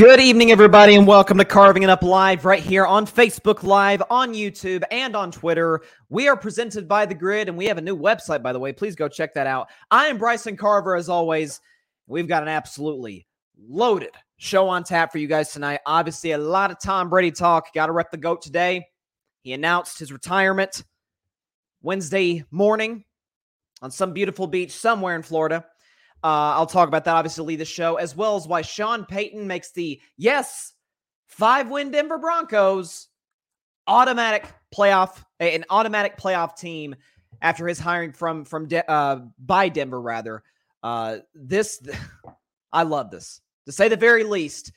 Good evening, everybody, and welcome to Carving It Up Live right here on Facebook Live, on YouTube, and on Twitter. We are presented by The GRYD, and we have a new website, by the way. Please go check that out. I am Bryson Carver, as always. We've got an absolutely loaded show on tap for you guys tonight. Obviously, a lot of Tom Brady talk. Got to rep the GOAT today. He announced his retirement Wednesday morning on some beautiful beach somewhere in Florida. Uh, I'll talk about that, obviously, lead the show, as well as why Sean Payton makes the, yes, five win Denver Broncos automatic playoff, an automatic playoff team after his hiring from, from, De- uh, by Denver, rather. Uh, this, I love this. To say the very least,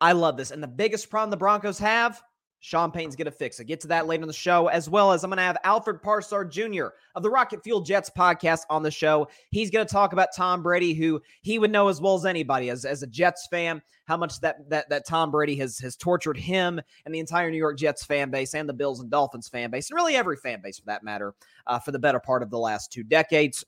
I love this. And the biggest problem the Broncos have Sean Payton's going to fix it. Get to that later in the show, as well as I'm going to have Alfred Parsard Jr. of the Rocket Fuel Jets podcast on the show. He's going to talk about Tom Brady, who he would know as well as anybody as, as a Jets fan, how much that, that that Tom Brady has has tortured him and the entire New York Jets fan base and the Bills and Dolphins fan base, and really every fan base for that matter, uh, for the better part of the last two decades.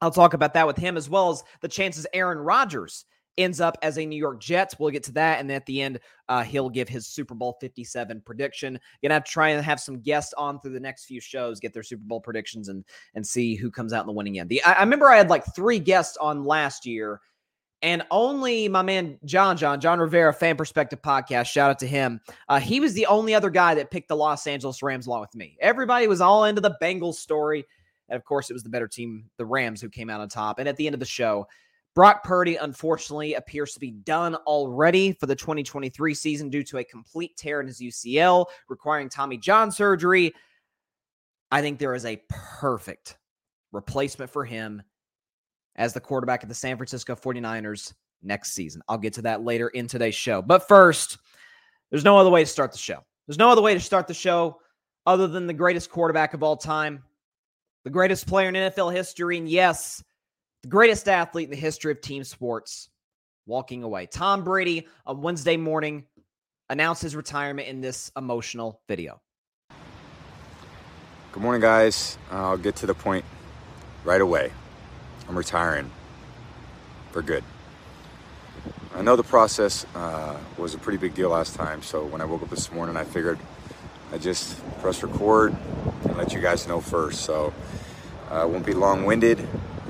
I'll talk about that with him as well as the chances Aaron Rodgers ends up as a New York Jets. We'll get to that. And at the end, uh, he'll give his Super Bowl 57 prediction. Gonna have to try and have some guests on through the next few shows, get their Super Bowl predictions and and see who comes out in the winning end. The, I, I remember I had like three guests on last year. And only my man John John John Rivera fan perspective podcast. Shout out to him. Uh, he was the only other guy that picked the Los Angeles Rams along with me. Everybody was all into the Bengals story, and of course, it was the better team, the Rams, who came out on top. And at the end of the show, Brock Purdy, unfortunately, appears to be done already for the 2023 season due to a complete tear in his UCL, requiring Tommy John surgery. I think there is a perfect replacement for him as the quarterback of the San Francisco 49ers next season. I'll get to that later in today's show. But first, there's no other way to start the show. There's no other way to start the show other than the greatest quarterback of all time, the greatest player in NFL history, and yes, the greatest athlete in the history of team sports, walking away. Tom Brady on Wednesday morning announced his retirement in this emotional video. Good morning, guys. I'll get to the point right away. I'm retiring for good. I know the process uh, was a pretty big deal last time, so when I woke up this morning, I figured I just press record and let you guys know first. So I uh, won't be long winded.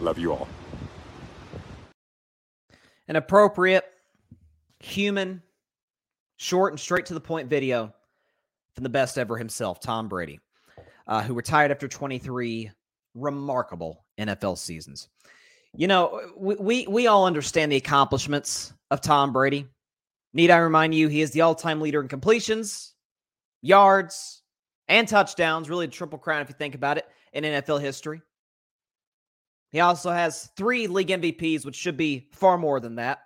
Love you all. An appropriate, human, short and straight to the point video from the best ever himself, Tom Brady, uh, who retired after 23 remarkable NFL seasons. You know, we, we, we all understand the accomplishments of Tom Brady. Need I remind you, he is the all time leader in completions, yards, and touchdowns. Really a triple crown if you think about it in NFL history. He also has three league MVPs, which should be far more than that.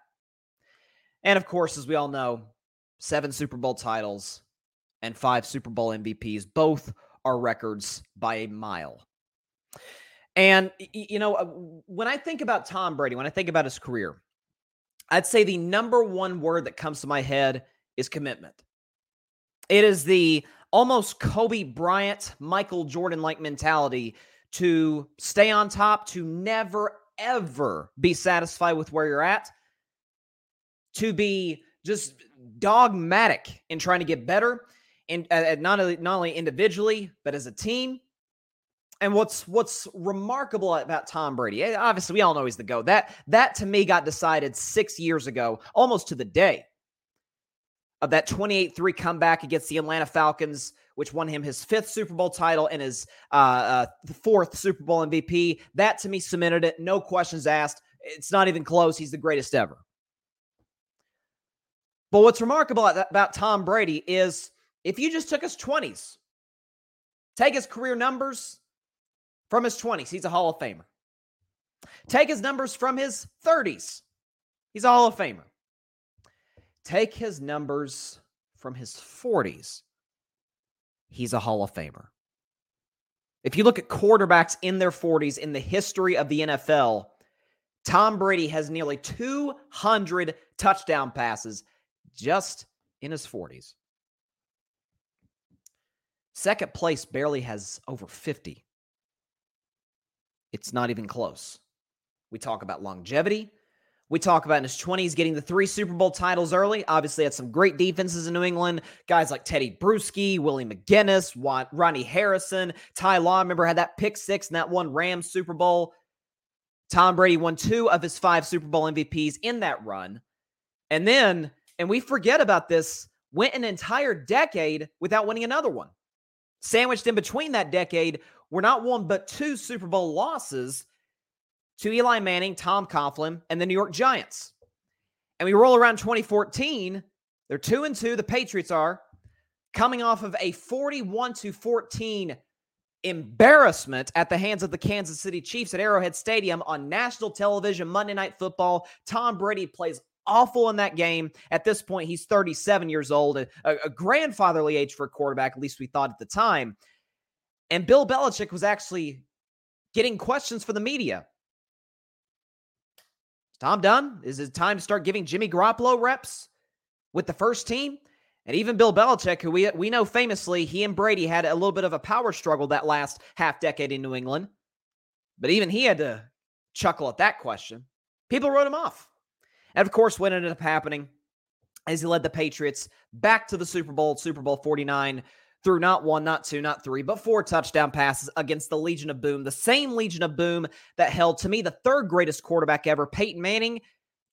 And of course, as we all know, seven Super Bowl titles and five Super Bowl MVPs. Both are records by a mile. And, you know, uh, when I think about Tom Brady, when I think about his career, I'd say the number one word that comes to my head is commitment. It is the almost Kobe Bryant, Michael Jordan like mentality to stay on top, to never, ever be satisfied with where you're at, to be just dogmatic in trying to get better, and uh, not, only, not only individually, but as a team. And what's what's remarkable about Tom Brady? Eh, obviously, we all know he's the GOAT. That that to me got decided six years ago, almost to the day of that 28-3 comeback against the Atlanta Falcons, which won him his fifth Super Bowl title and his uh, uh, fourth Super Bowl MVP. That to me cemented it. No questions asked. It's not even close. He's the greatest ever. But what's remarkable about Tom Brady is if you just took his 20s, take his career numbers, from his 20s, he's a Hall of Famer. Take his numbers from his 30s, he's a Hall of Famer. Take his numbers from his 40s, he's a Hall of Famer. If you look at quarterbacks in their 40s in the history of the NFL, Tom Brady has nearly 200 touchdown passes just in his 40s. Second place barely has over 50. It's not even close. We talk about longevity. We talk about in his 20s getting the three Super Bowl titles early. Obviously, had some great defenses in New England. Guys like Tedy Bruschi, Willie McGinest, Ronnie Harrison, Ty Law. Remember, had that pick six and that one Rams Super Bowl. Tom Brady won two of his five Super Bowl MVPs in that run. And then, and we forget about this, went an entire decade without winning another one. Sandwiched in between that decade were not one but two Super Bowl losses to Eli Manning, Tom Coughlin, and the New York Giants. And we roll around 2014, they're 2 and 2 the Patriots are coming off of a 41 to 14 embarrassment at the hands of the Kansas City Chiefs at Arrowhead Stadium on national television Monday Night Football. Tom Brady plays awful in that game. At this point, he's 37 years old, a, a grandfatherly age for a quarterback, at least we thought at the time. And Bill Belichick was actually getting questions for the media. Is Tom done? Is it time to start giving Jimmy Garoppolo reps with the first team? And even Bill Belichick, who we, we know famously, he and Brady had a little bit of a power struggle that last half decade in New England. But even he had to chuckle at that question. People wrote him off. And of course, what ended up happening as he led the Patriots back to the Super Bowl, Super Bowl 49, threw not one, not two, not three, but four touchdown passes against the Legion of Boom, the same Legion of Boom that held, to me, the third greatest quarterback ever, Peyton Manning,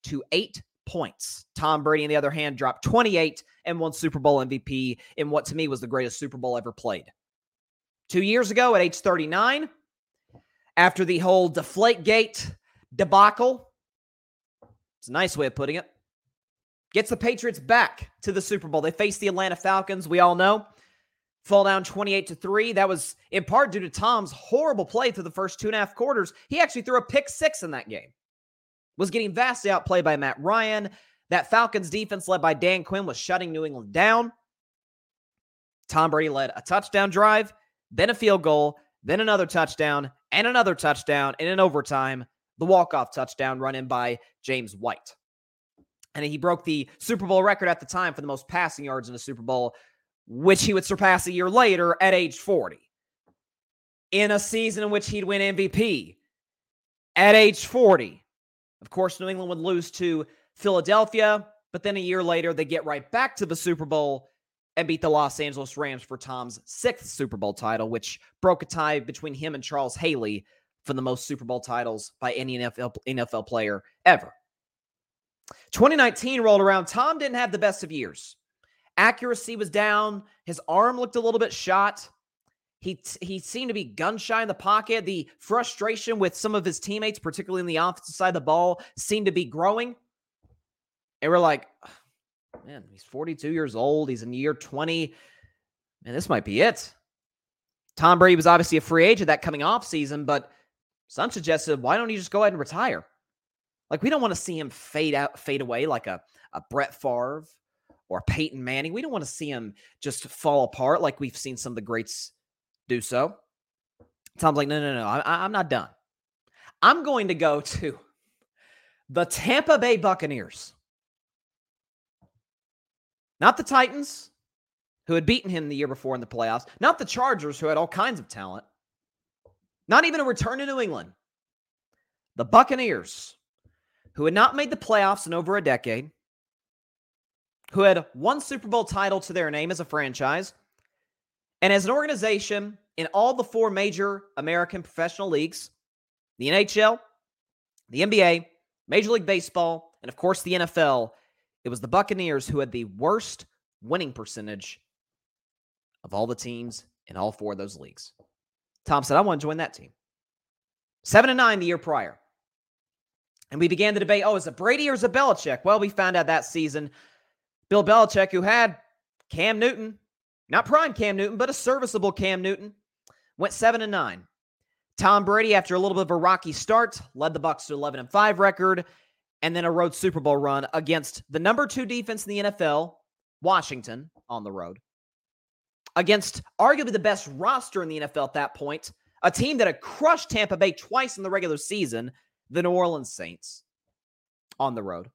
to eight points. Tom Brady, on the other hand, dropped 28 and won Super Bowl MVP in what to me was the greatest Super Bowl ever played. Two years ago, at age 39, after the whole Deflate Gate debacle, it's a nice way of putting it, gets the Patriots back to the Super Bowl. They face the Atlanta Falcons, we all know fall down 28 to 3. That was in part due to Tom's horrible play through the first two and a half quarters. He actually threw a pick six in that game. Was getting vastly outplayed by Matt Ryan. That Falcons defense led by Dan Quinn was shutting New England down. Tom Brady led a touchdown drive, then a field goal, then another touchdown, and another touchdown, and in an overtime, the walk-off touchdown run in by James White. And he broke the Super Bowl record at the time for the most passing yards in a Super Bowl which he would surpass a year later at age 40. In a season in which he'd win MVP at age 40. Of course, New England would lose to Philadelphia, but then a year later, they get right back to the Super Bowl and beat the Los Angeles Rams for Tom's sixth Super Bowl title, which broke a tie between him and Charles Haley for the most Super Bowl titles by any NFL, NFL player ever. 2019 rolled around. Tom didn't have the best of years. Accuracy was down. His arm looked a little bit shot. He he seemed to be gun shy in the pocket. The frustration with some of his teammates, particularly in the offensive side of the ball, seemed to be growing. And we're like, man, he's 42 years old. He's in year 20. Man, this might be it. Tom Brady was obviously a free agent that coming off season, but some suggested, why don't he just go ahead and retire? Like, we don't want to see him fade out, fade away like a, a Brett Favre or Peyton Manning. We don't want to see him just fall apart like we've seen some of the greats do so. Tom's like, no, no, no, I, I'm not done. I'm going to go to the Tampa Bay Buccaneers, not the Titans, who had beaten him the year before in the playoffs, not the Chargers, who had all kinds of talent, not even a return to New England. The Buccaneers, who had not made the playoffs in over a decade, who had one Super Bowl title to their name as a franchise, and as an organization in all the four major American professional leagues the NHL, the NBA, Major League Baseball, and of course the NFL, it was the Buccaneers who had the worst winning percentage of all the teams in all four of those leagues. Tom said, I want to join that team. Seven and nine the year prior. And we began the debate oh, is it Brady or is it Belichick? Well, we found out that season Bill Belichick, who had Cam Newton, not prime Cam Newton, but a serviceable Cam Newton, went seven and nine. Tom Brady, after a little bit of a rocky start, led the Bucs to 11 and 5 record, and then a road Super Bowl run against the number two defense in the NFL, Washington, on the road, against arguably the best roster in the NFL at that point, a team that had crushed Tampa Bay twice in the regular season, the New Orleans Saints, on the road,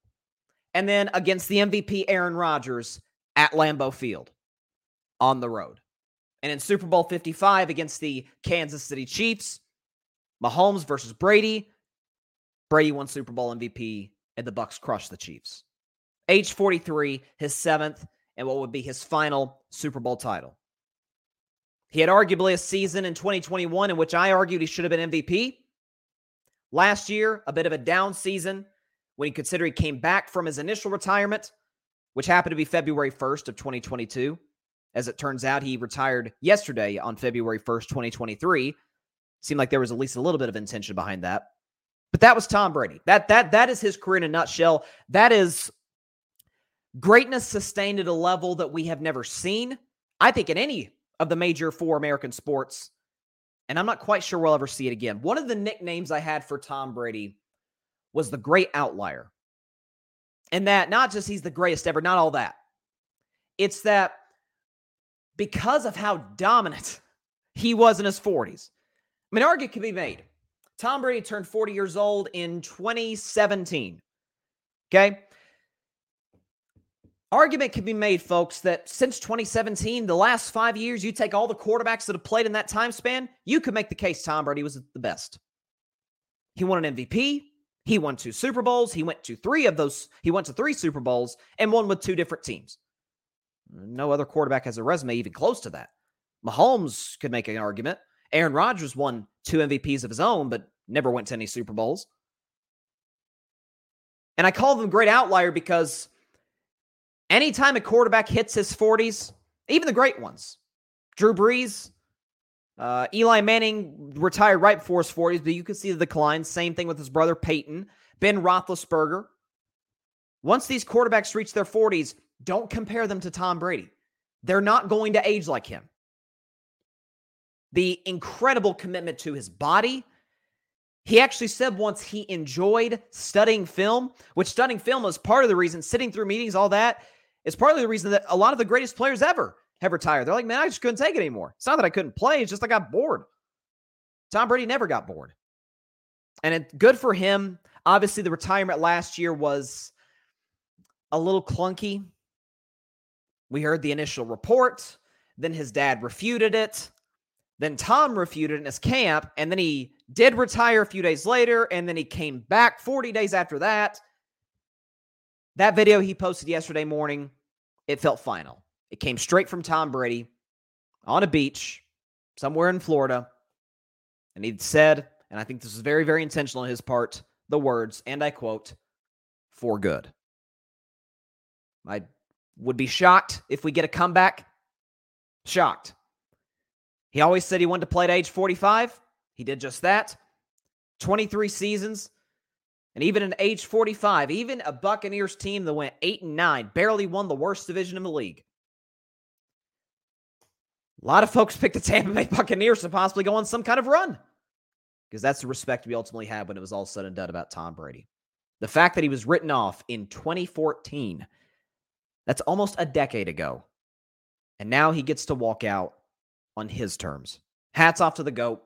and then against the MVP Aaron Rodgers at Lambeau Field, on the road. And in Super Bowl 55 against the Kansas City Chiefs, Mahomes versus Brady. Brady won Super Bowl MVP, and the Bucs crushed the Chiefs. Age 43, his seventh, and what would be his final Super Bowl title. He had arguably a season in 2021 in which I argued he should have been MVP. Last year, a bit of a down season when you consider he came back from his initial retirement, which happened to be February 1st of 2022. As it turns out, he retired yesterday on February 1st, 2023. Seemed like there was at least a little bit of intention behind that. But that was Tom Brady. That that that is his career in a nutshell. That is greatness sustained at a level that we have never seen. I think in any of the major four American sports, and I'm not quite sure we'll ever see it again. One of the nicknames I had for Tom Brady was the great outlier. And that not just he's the greatest ever, not all that. It's that because of how dominant he was in his 40s, I mean, argument can be made. Tom Brady turned 40 years old in 2017. Okay. Argument can be made, folks, that since 2017, the last five years, you take all the quarterbacks that have played in that time span, you could make the case Tom Brady was the best. He won an MVP. He won two Super Bowls. He went to three of those. He went to three Super Bowls and won with two different teams. No other quarterback has a resume even close to that. Mahomes could make an argument. Aaron Rodgers won two MVPs of his own, but never went to any Super Bowls. And I call them great outlier because anytime a quarterback hits his 40s, even the great ones, Drew Brees, uh, Eli Manning retired right before his 40s, but you can see the decline. Same thing with his brother Peyton, Ben Roethlisberger. Once these quarterbacks reach their 40s, don't compare them to Tom Brady. They're not going to age like him the incredible commitment to his body. He actually said once he enjoyed studying film, which studying film was part of the reason, sitting through meetings, all that is partly the reason that a lot of the greatest players ever have retired. They're like, man, I just couldn't take it anymore. It's not that I couldn't play, it's just I got bored. Tom Brady never got bored. And it, good for him. Obviously, the retirement last year was a little clunky. We heard the initial report, then his dad refuted it. Then Tom refuted in his camp, and then he did retire a few days later, and then he came back 40 days after that. That video he posted yesterday morning, it felt final. It came straight from Tom Brady on a beach somewhere in Florida. And he said, and I think this is very, very intentional on his part, the words, and I quote, for good. I would be shocked if we get a comeback. Shocked. He always said he wanted to play at age 45. He did just that. 23 seasons. And even at age 45, even a Buccaneers team that went 8 and 9 barely won the worst division in the league. A lot of folks picked the Tampa Bay Buccaneers to possibly go on some kind of run because that's the respect we ultimately had when it was all said and done about Tom Brady. The fact that he was written off in 2014, that's almost a decade ago. And now he gets to walk out on his terms. Hats off to the GOAT.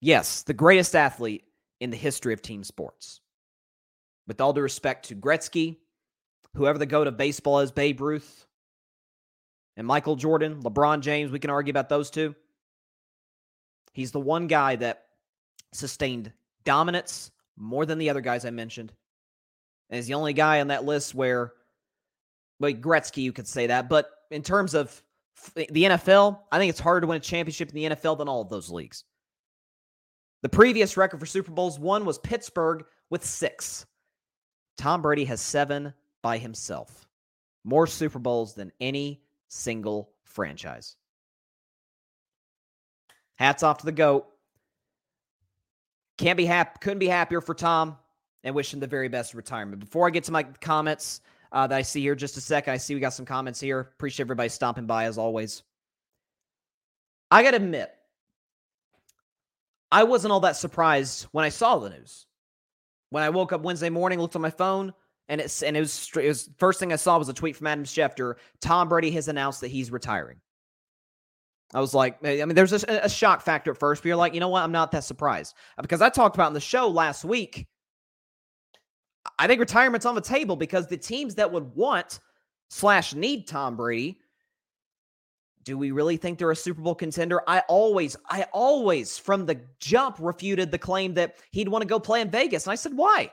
Yes, the greatest athlete in the history of team sports. With all due respect to Gretzky, whoever the GOAT of baseball is, Babe Ruth, and Michael Jordan, LeBron James, we can argue about those two. He's the one guy that sustained dominance more than the other guys I mentioned. And he's the only guy on that list where, like Gretzky, you could say that. But in terms of eh, the NFL, I think it's harder to win a championship in the NFL than all of those leagues. The previous record for Super Bowls one was Pittsburgh with six. Tom Brady has seven by himself. More Super Bowls than any single franchise. Hats off to the GOAT. Can't be happy, couldn't be happier for Tom and wish him the very best retirement. Before I get to my comments uh, that I see here, just a second, I see we got some comments here. Appreciate everybody stopping by as always. I got to admit, I wasn't all that surprised when I saw the news. When I woke up Wednesday morning, looked on my phone, and it's and it was, it was first thing I saw was a tweet from Adam Schefter. Tom Brady has announced that he's retiring. I was like, eh, I mean, there's a, a, shock factor at first, but you're like, you know what? I'm not that surprised because I talked about in the show last week. I think retirement's on the table because the teams that would want slash need Tom Brady, do we really think they're a Super Bowl contender? I always, I always from the jump refuted the claim that he'd want to go play in Vegas, and I said, why?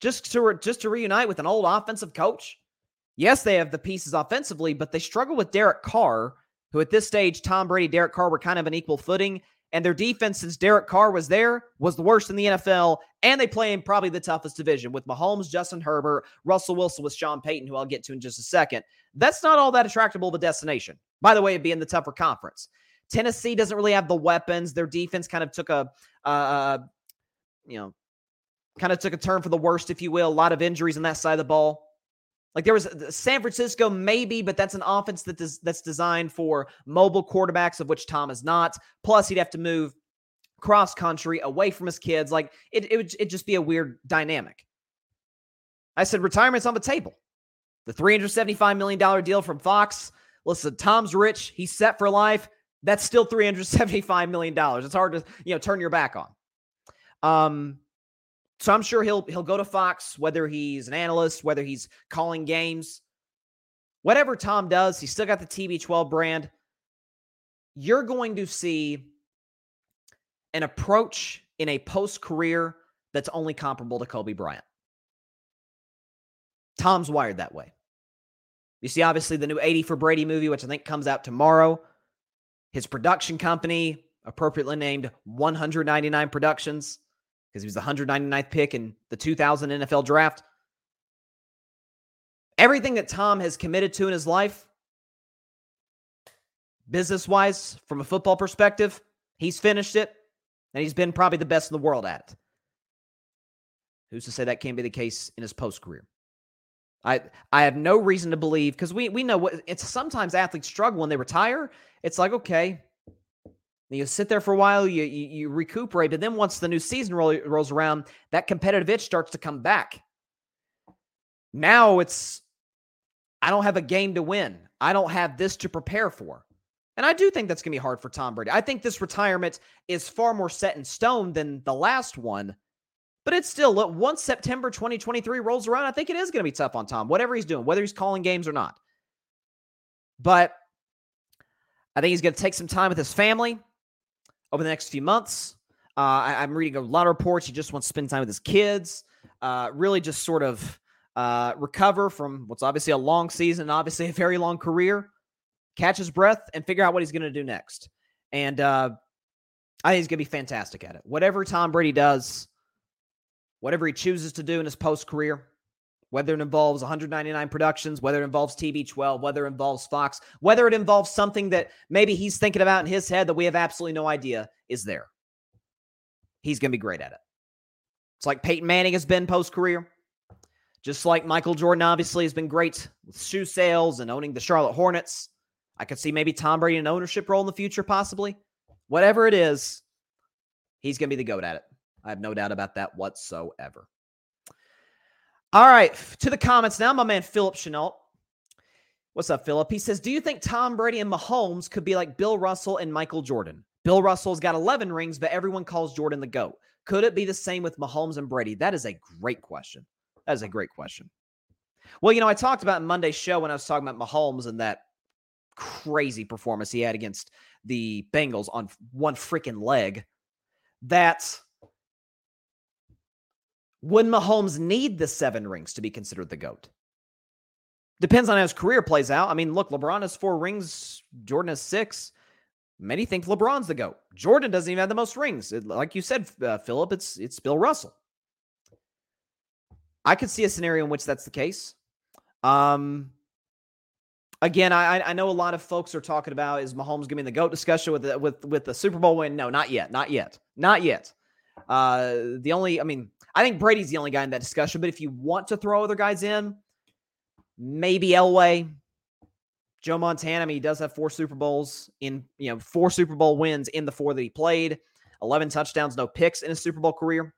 Just to just to reunite with an old offensive coach? Yes, they have the pieces offensively, but they struggle with Derek Carr who at this stage, Tom Brady, Derek Carr were kind of an equal footing. And their defense, since Derek Carr was there, was the worst in the NFL. And they play in probably the toughest division with Mahomes, Justin Herbert, Russell Wilson with Sean Payton, who I'll get to in just a second. That's not all that attractable of a destination. By the way, it'd be in the tougher conference. Tennessee doesn't really have the weapons. Their defense kind of took a, uh, you know, kind of took a turn for the worst, if you will. A lot of injuries on that side of the ball. Like there was uh, San Francisco, maybe, but that's an offense that does, that's designed for mobile quarterbacks, of which Tom is not. Plus, he'd have to move cross country away from his kids. Like it, it would it just be a weird dynamic. I said retirement's on the table. The $375 million deal from Fox. Listen, Tom's rich. He's set for life. That's still $375 million. It's hard to, you know, turn your back on. Um, so I'm sure he'll he'll go to Fox, whether he's an analyst, whether he's calling games, whatever Tom does, he's still got the TB12 brand. You're going to see an approach in a post career that's only comparable to Kobe Bryant. Tom's wired that way. You see, obviously, the new 80 for Brady movie, which I think comes out tomorrow. His production company, appropriately named 199 Productions, because he was the 199th pick in the 2000 NFL draft. Everything that Tom has committed to in his life, business wise, from a football perspective, he's finished it and he's been probably the best in the world at it. Who's to say that can't be the case in his post career? I I have no reason to believe because we we know what it's sometimes athletes struggle when they retire. It's like okay, you sit there for a while, you, you, you recuperate, but then once the new season roll, rolls around, that competitive itch starts to come back. Now it's, I don't have a game to win. I don't have this to prepare for. And I do think that's going to be hard for Tom Brady. I think this retirement is far more set in stone than the last one. But it's still, once September 2023 rolls around, I think it is going to be tough on Tom, whatever he's doing, whether he's calling games or not. But I think he's going to take some time with his family over the next few months. Uh, I, am reading a lot of reports. He just wants to spend time with his kids, uh, really just sort of uh, recover from what's obviously a long season, obviously a very long career, catch his breath, and figure out what he's going to do next. And uh, I think he's going to be fantastic at it. Whatever Tom Brady does, whatever he chooses to do in his post career, whether it involves 199 productions, whether it involves TB12, whether it involves Fox, whether it involves something that maybe he's thinking about in his head that we have absolutely no idea is there. He's going to be great at it. It's like Peyton Manning has been post career. Just like Michael Jordan obviously has been great with shoe sales and owning the Charlotte Hornets. I could see maybe Tom Brady in an ownership role in the future, possibly. Whatever it is, he's going to be the GOAT at it. I have no doubt about that whatsoever. All right, to the comments now. My man Philip Chenault. What's up, Philip? He says, Do you think Tom Brady and Mahomes could be like Bill Russell and Michael Jordan? Bill Russell's got 11 rings, but everyone calls Jordan the GOAT. Could it be the same with Mahomes and Brady? That is a great question. That is a great question. Well, you know, I talked about Monday's show when I was talking about Mahomes and that crazy performance he had against the Bengals on one freaking leg that would Mahomes need the seven rings to be considered the GOAT? Depends on how his career plays out. I mean, look, LeBron has four rings, Jordan has six. Many think LeBron's the GOAT. Jordan doesn't even have the most rings. It, like you said, uh, Philip, it's, it's Bill Russell. I could see a scenario in which that's the case. Um, again, I I know a lot of folks are talking about is Mahomes giving the goat discussion with the, with with the Super Bowl win? No, not yet, not yet, not yet. Uh, the only, I mean, I think Brady's the only guy in that discussion. But if you want to throw other guys in, maybe Elway, Joe Montana. I mean, he does have four Super Bowls in you know four Super Bowl wins in the four that he played, eleven touchdowns, no picks in his Super Bowl career.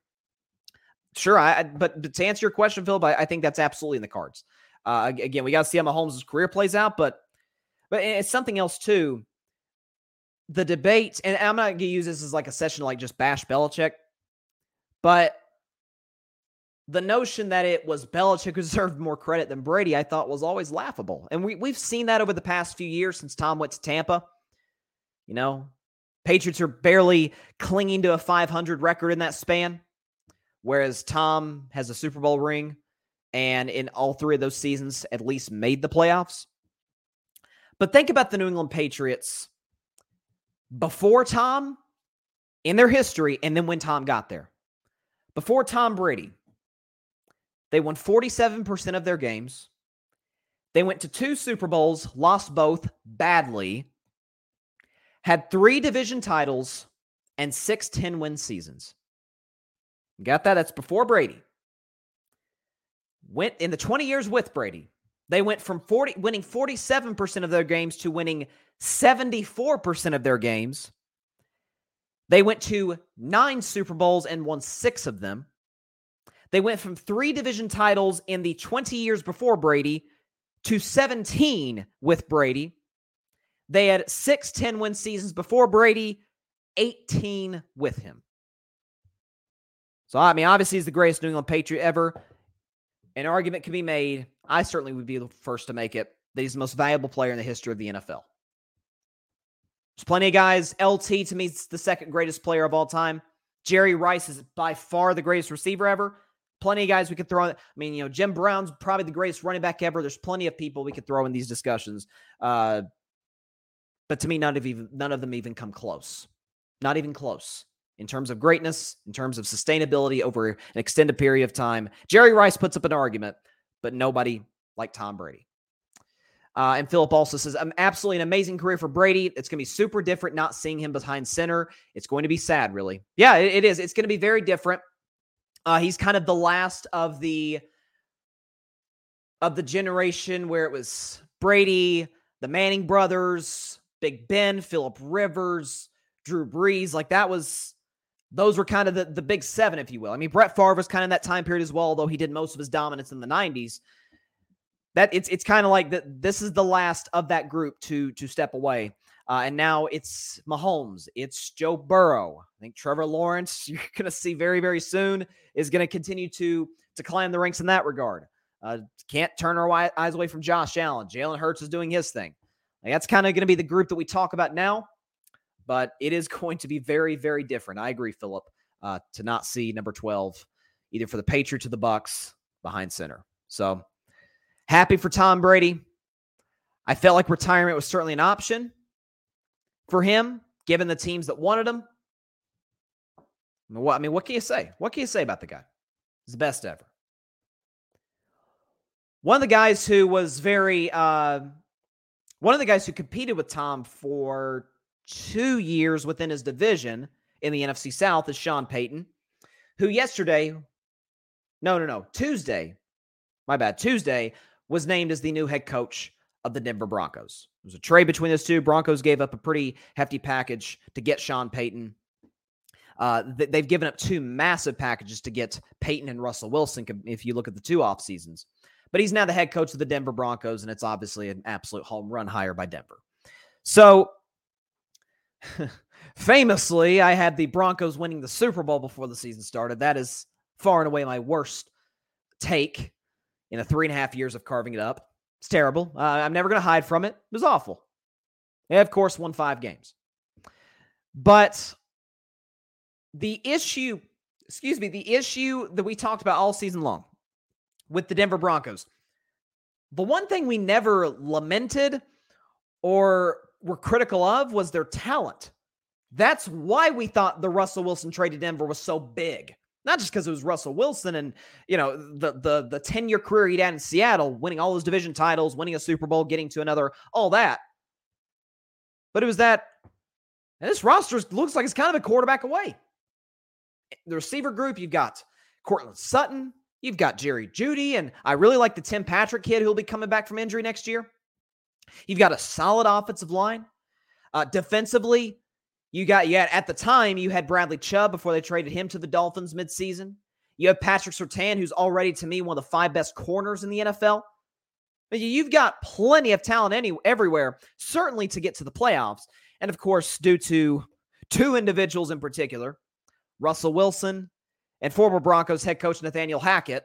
Sure, I but, but to answer your question, Phil, I, I think that's absolutely in the cards. Uh, again, we got to see how Mahomes' career plays out, but but it's something else too. The debate, and I'm not going to use this as like a session to like just bash Belichick, but the notion that it was Belichick who deserved more credit than Brady, I thought was always laughable. And we, we've seen that over the past few years since Tom went to Tampa. You know, Patriots are barely clinging to a 500 record in that span, whereas Tom has a Super Bowl ring and in all three of those seasons at least made the playoffs. But think about the New England Patriots before Tom in their history and then when Tom got there. Before Tom Brady, they won 47% of their games. They went to two Super Bowls, lost both badly, had three division titles, and six 10 win seasons. Got that? That's before Brady went in the 20 years with Brady, they went from 40 winning 47% of their games to winning 74% of their games. They went to 9 Super Bowls and won 6 of them. They went from 3 division titles in the 20 years before Brady to 17 with Brady. They had 6 10 win seasons before Brady, 18 with him. So, I mean, obviously, he's the greatest New England Patriot ever an argument can be made. I certainly would be the first to make it that he's the most valuable player in the history of the NFL. There's plenty of guys. LT to me is the second greatest player of all time. Jerry Rice is by far the greatest receiver ever. Plenty of guys we could throw. I mean, you know, Jim Brown's probably the greatest running back ever. There's plenty of people we could throw in these discussions. Uh, but to me, none of even none of them even come close. Not even close in terms of greatness, in terms of sustainability over an extended period of time. Jerry Rice puts up an argument, but nobody like Tom Brady. Uh, and Philip also says, I'm absolutely an amazing career for Brady. It's going to be super different not seeing him behind center. It's going to be sad, really. Yeah, it, it is. It's going to be very different. Uh, he's kind of the last of the of the generation where it was Brady, the Manning brothers, Big Ben, Philip Rivers, Drew Brees. Like that was those were kind of the, the big seven, if you will. I mean, Brett Favre was kind of in that time period as well, although he did most of his dominance in the 90s. That it's it's kind of like that. This is the last of that group to to step away, uh, and now it's Mahomes, it's Joe Burrow. I think Trevor Lawrence, you're going to see very very soon, is going to continue to to climb the ranks in that regard. Uh, can't turn our eyes away from Josh Allen. Jalen Hurts is doing his thing. That's kind of going to be the group that we talk about now but it is going to be very, very different. I agree, Philip, uh, to not see number 12 either for the Patriots or the Bucs behind center. So happy for Tom Brady. I felt like retirement was certainly an option for him, given the teams that wanted him. I mean, what, I mean, what can you say? What can you say about the guy? He's the best ever. One of the guys who was very, uh, one of the guys who competed with Tom for two years within his division in the NFC South is Sean Payton, who yesterday, no, no, no, Tuesday, my bad, Tuesday was named as the new head coach of the Denver Broncos. It was a trade between those two. Broncos gave up a pretty hefty package to get Sean Payton. Uh, they've given up two massive packages to get Payton and Russell Wilson, if you look at the two off seasons. But he's now the head coach of the Denver Broncos, and it's obviously an absolute home run hire by Denver. So famously, I had the Broncos winning the Super Bowl before the season started. That is far and away my worst take in the three and a half years of carving it up. It's terrible. Uh, I'm never going to hide from it. It was awful. They, of course, won five games. But the issue, excuse me, the issue that we talked about all season long with the Denver Broncos, the one thing we never lamented or were critical of was their talent. That's why we thought the Russell Wilson trade to Denver was so big. Not just because it was Russell Wilson and you know the the the 10-year career he'd had in Seattle, winning all those division titles, winning a Super Bowl, getting to another, all that. But it was that and this roster looks like it's kind of a quarterback away. The receiver group, you've got Courtland Sutton, you've got Jerry Jeudy, and I really like the Tim Patrick kid who'll be coming back from injury next year. You've got a solid offensive line. Uh, defensively, you got, yeah, at the time, you had Bradley Chubb before they traded him to the Dolphins midseason. You have Patrick Surtain, who's already, to me, one of the five best corners in the NFL. But you've got plenty of talent any, everywhere, certainly to get to the playoffs. And of course, due to two individuals in particular, Russell Wilson and former Broncos head coach Nathaniel Hackett,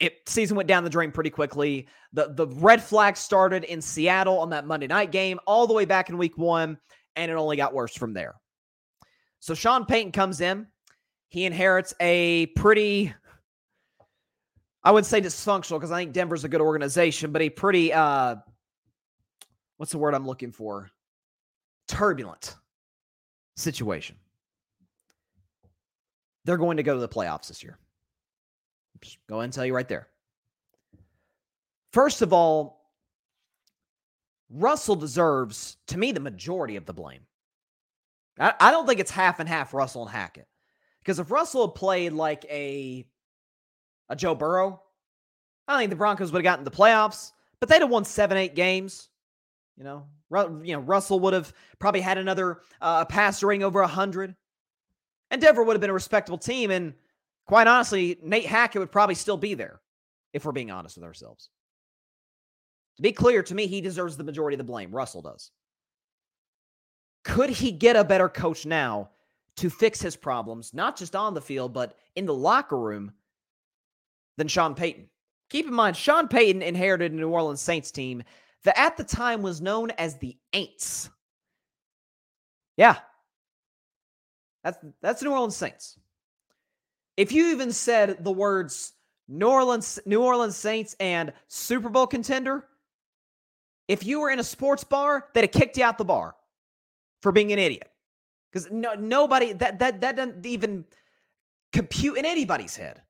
it season went down the drain pretty quickly. The the red flag started in Seattle on that Monday night game, all the way back in week one, and it only got worse from there. So Sean Payton comes in. He inherits a pretty, I would say dysfunctional because I think Denver's a good organization, but a pretty uh what's the word I'm looking for? turbulent situation. They're going to go to the playoffs this year. Just go ahead and tell you right there. First of all, Russell deserves, to me, the majority of the blame. I, I don't think it's half and half Russell and Hackett. Because if Russell had played like a a Joe Burrow, I think the Broncos would have gotten the playoffs, but they'd have won seven, eight games. You know, you know, Russell would have probably had another uh, passer rating over 100. And Denver would have been a respectable team. And quite honestly, Nate Hackett would probably still be there, if we're being honest with ourselves. Be clear, to me, he deserves the majority of the blame. Russell does. Could he get a better coach now to fix his problems, not just on the field, but in the locker room, than Sean Payton? Keep in mind, Sean Payton inherited a New Orleans Saints team that at the time was known as the Aints. Yeah. That's that's New Orleans Saints. If you even said the words New Orleans New Orleans Saints and Super Bowl contender, if you were in a sports bar, they'd have kicked you out the bar for being an idiot. Because no, nobody that that that doesn't even compute in anybody's head.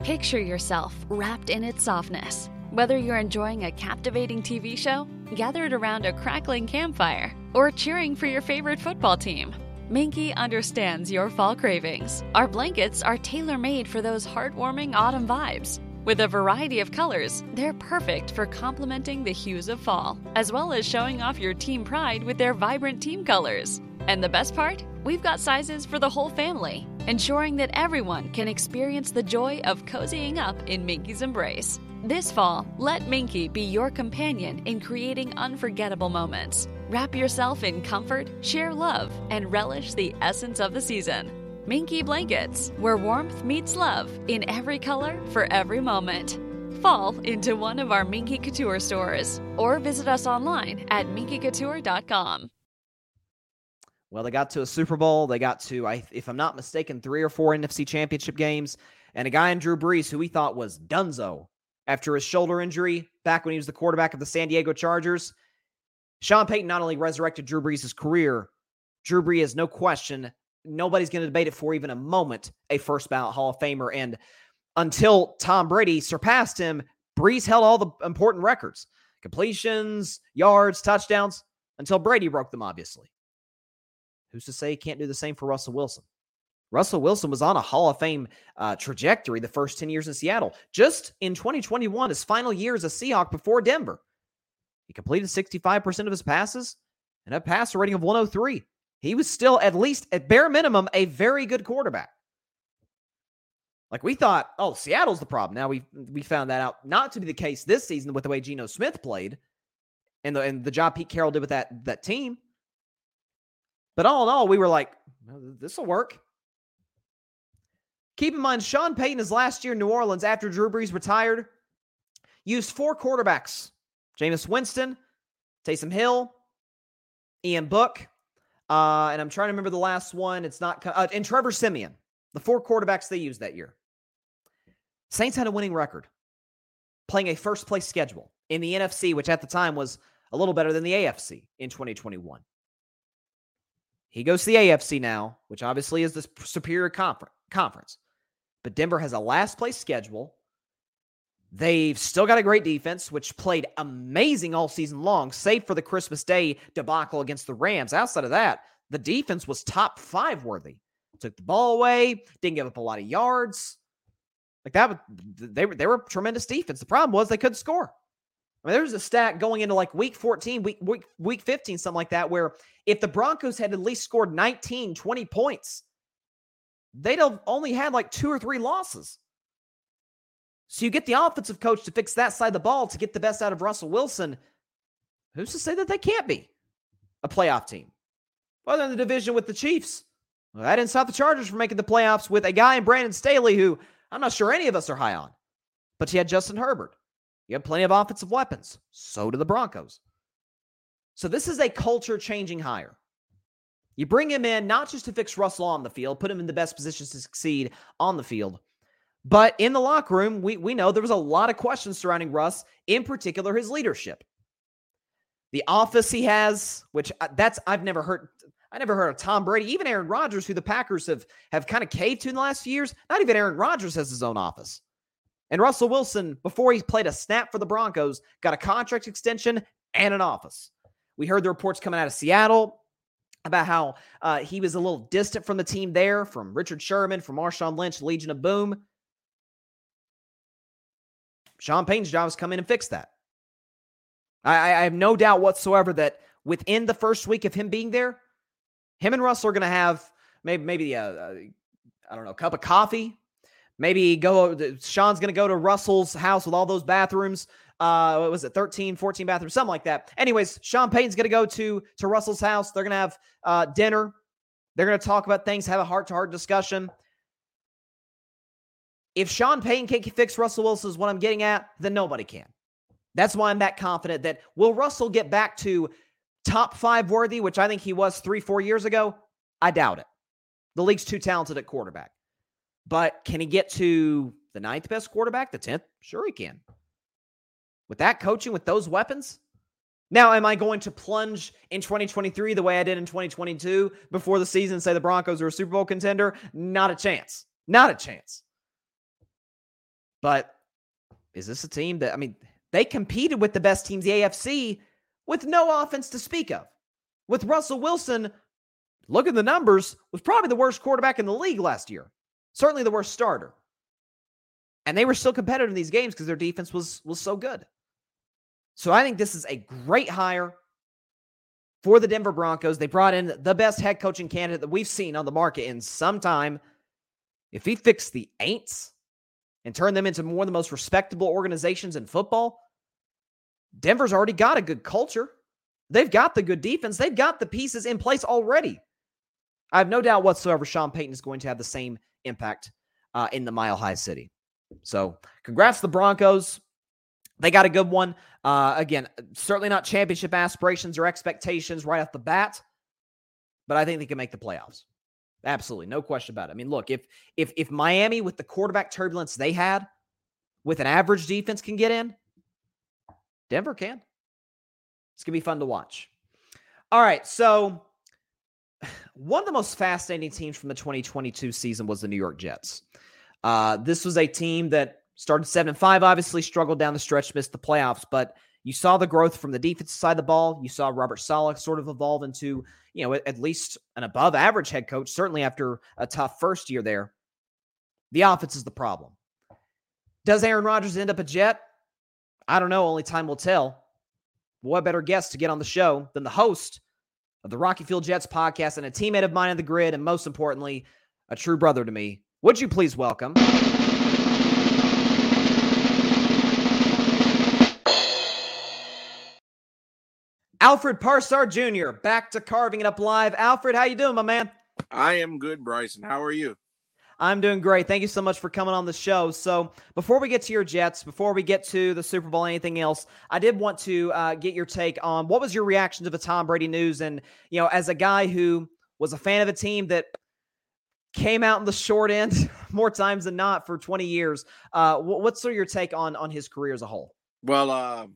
Picture yourself wrapped in its softness whether you're enjoying a captivating TV show, gathered around a crackling campfire, or cheering for your favorite football team, Minky understands your fall cravings. Our blankets are tailor made for those heartwarming autumn vibes. With a variety of colors, they're perfect for complementing the hues of fall, as well as showing off your team pride with their vibrant team colors. And the best part? We've got sizes for the whole family, ensuring that everyone can experience the joy of cozying up in Minky's embrace. This fall, let Minky be your companion in creating unforgettable moments. Wrap yourself in comfort, share love, and relish the essence of the season. Minky Blankets, where warmth meets love in every color for every moment. Fall into one of our Minky Couture stores or visit us online at minkycouture.com. Well, they got to a Super Bowl. They got to, if I'm not mistaken, three or four NFC championship games. And a guy in Drew Brees who we thought was Dunzo after his shoulder injury back when he was the quarterback of the San Diego Chargers. Sean Payton not only resurrected Drew Brees' career, Drew Brees no question, nobody's going to debate it for even a moment, a first ballot Hall of Famer. And until Tom Brady surpassed him, Brees held all the important records completions, yards, touchdowns, until Brady broke them, obviously. Who's to say he can't do the same for Russell Wilson? Russell Wilson was on a Hall of Fame uh, trajectory the first 10 years in Seattle. Just in 2021, his final year as a Seahawk before Denver, he completed 65% of his passes and a passer rating of 103. He was still, at least at bare minimum, a very good quarterback. Like we thought, oh, Seattle's the problem. Now we we found that out not to be the case this season with the way Geno Smith played and the and the job Pete Carroll did with that that team. But all in all, we were like, this will work. Keep in mind, Sean Payton is last year in New Orleans after Drew Brees retired, used four quarterbacks Jameis Winston, Taysom Hill, Ian Book, uh, and I'm trying to remember the last one. It's not, uh, and Trevor Siemian, the four quarterbacks they used that year. Saints had a winning record, playing a first place schedule in the NFC, which at the time was a little better than the AFC in 2021. He goes to the AFC now, which obviously is the superior conference. But Denver has a last place schedule. They've still got a great defense, which played amazing all season long, save for the Christmas Day debacle against the Rams. Outside of that, the defense was top five worthy. Took the ball away, didn't give up a lot of yards. Like that, they were they were tremendous defense. The problem was they couldn't score. I mean, there was a stat going into like week 14, week, week, week 15, something like that, where if the Broncos had at least scored 19, 20 points, they'd have only had like two or three losses. So you get the offensive coach to fix that side of the ball to get the best out of Russell Wilson. Who's to say that they can't be a playoff team? Well, they're in the division with the Chiefs. Well, that didn't stop the Chargers from making the playoffs with a guy in Brandon Staley who I'm not sure any of us are high on. But you had Justin Herbert. You have plenty of offensive weapons. So do the Broncos. So this is a culture changing hire. You bring him in not just to fix Russell on the field, put him in the best positions to succeed on the field, but in the locker room, we, we know there was a lot of questions surrounding Russ, in particular his leadership. The office he has, which uh, that's I've never heard I never heard of Tom Brady, even Aaron Rodgers, who the Packers have have kind of caved to in the last few years. Not even Aaron Rodgers has his own office. And Russell Wilson, before he played a snap for the Broncos, got a contract extension and an office. We heard the reports coming out of Seattle about how uh, he was a little distant from the team there, from Richard Sherman, from Marshawn Lynch, Legion of Boom. Sean Payton's job is come in and fix that. I, I have no doubt whatsoever that within the first week of him being there, him and Russell are going to have maybe maybe a, a I don't know a cup of coffee, Maybe go, Sean's going to go to Russell's house with all those bathrooms. Uh, what was it, 13, 14 bathrooms, something like that. Anyways, Sean Payton's going to go to to Russell's house. They're going to have uh, dinner. They're going to talk about things, have a heart to heart discussion. If Sean Payton can't fix Russell Wilson, is what I'm getting at, then nobody can. That's why I'm that confident that will Russell get back to top five worthy, which I think he was three, four years ago? I doubt it. The league's too talented at quarterback. But can he get to the ninth best quarterback, the 10th? Sure, he can. With that coaching, with those weapons? Now, am I going to plunge in 2023 the way I did in 2022 before the season say the Broncos are a Super Bowl contender? Not a chance. Not a chance. But is this a team that, I mean, they competed with the best teams, the AFC, with no offense to speak of. With Russell Wilson, look at the numbers, was probably the worst quarterback in the league last year. Certainly the worst starter. And they were still competitive in these games because their defense was was so good. So I think this is a great hire for the Denver Broncos. They brought in the best head coaching candidate that we've seen on the market in some time. If he fixed the Aints and turn them into one of the most respectable organizations in football, Denver's already got a good culture. They've got the good defense. They've got the pieces in place already. I have no doubt whatsoever Sean Payton is going to have the same impact uh, in the Mile High City. So, congrats to the Broncos. They got a good one. Uh, again, certainly not championship aspirations or expectations right off the bat, but I think they can make the playoffs. Absolutely, no question about it. I mean, look, if if if Miami with the quarterback turbulence they had, with an average defense can get in, Denver can. It's gonna be fun to watch. All right, so one of the most fascinating teams from the 2022 season was the New York Jets. Uh, this was a team that started seven and five, obviously struggled down the stretch, missed the playoffs, but you saw the growth from the defensive side of the ball. You saw Robert Saleh sort of evolve into, you know, at least an above average head coach, certainly after a tough first year there. The offense is the problem. Does Aaron Rodgers end up a Jet? I don't know. Only time will tell. What better guest to get on the show than the host of the Rocket Fuel Jets podcast and a teammate of mine on the GRYD, and most importantly, a true brother to me. Would you please welcome? Alfred Parsard Jr. back to carving it up live. Alfred, how you doing, my man? I am good, Bryson. How are you? I'm doing great. Thank you so much for coming on the show. So, before we get to your Jets, before we get to the Super Bowl, anything else, I did want to uh, get your take on what was your reaction to the Tom Brady news. And, you know, as a guy who was a fan of a team that came out in the short end more times than not for 20 years, uh, what's sort of your take on on his career as a whole? Well, uh,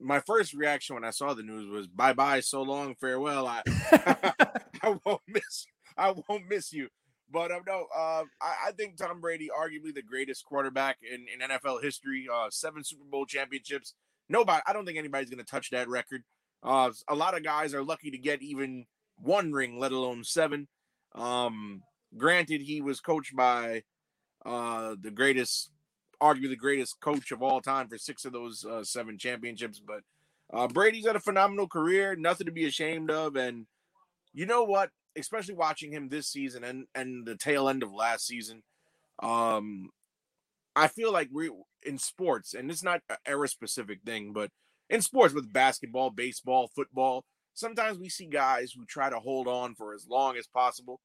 my first reaction when I saw the news was "Bye bye, so long, farewell." I I won't miss I won't miss you. But um, no, uh, I, I, think Tom Brady, arguably the greatest quarterback in, in NFL history, uh, seven Super Bowl championships. Nobody, I don't think anybody's going to touch that record. Uh, a lot of guys are lucky to get even one ring, let alone seven. Um, granted, he was coached by uh, the greatest, arguably the greatest coach of all time for six of those uh, seven championships. But uh, Brady's had a phenomenal career, nothing to be ashamed of. And you know what? especially watching him this season and and the tail end of last season, um, I feel like we in sports, and it's not an era specific thing, but in sports with basketball, baseball, football, sometimes we see guys who try to hold on for as long as possible,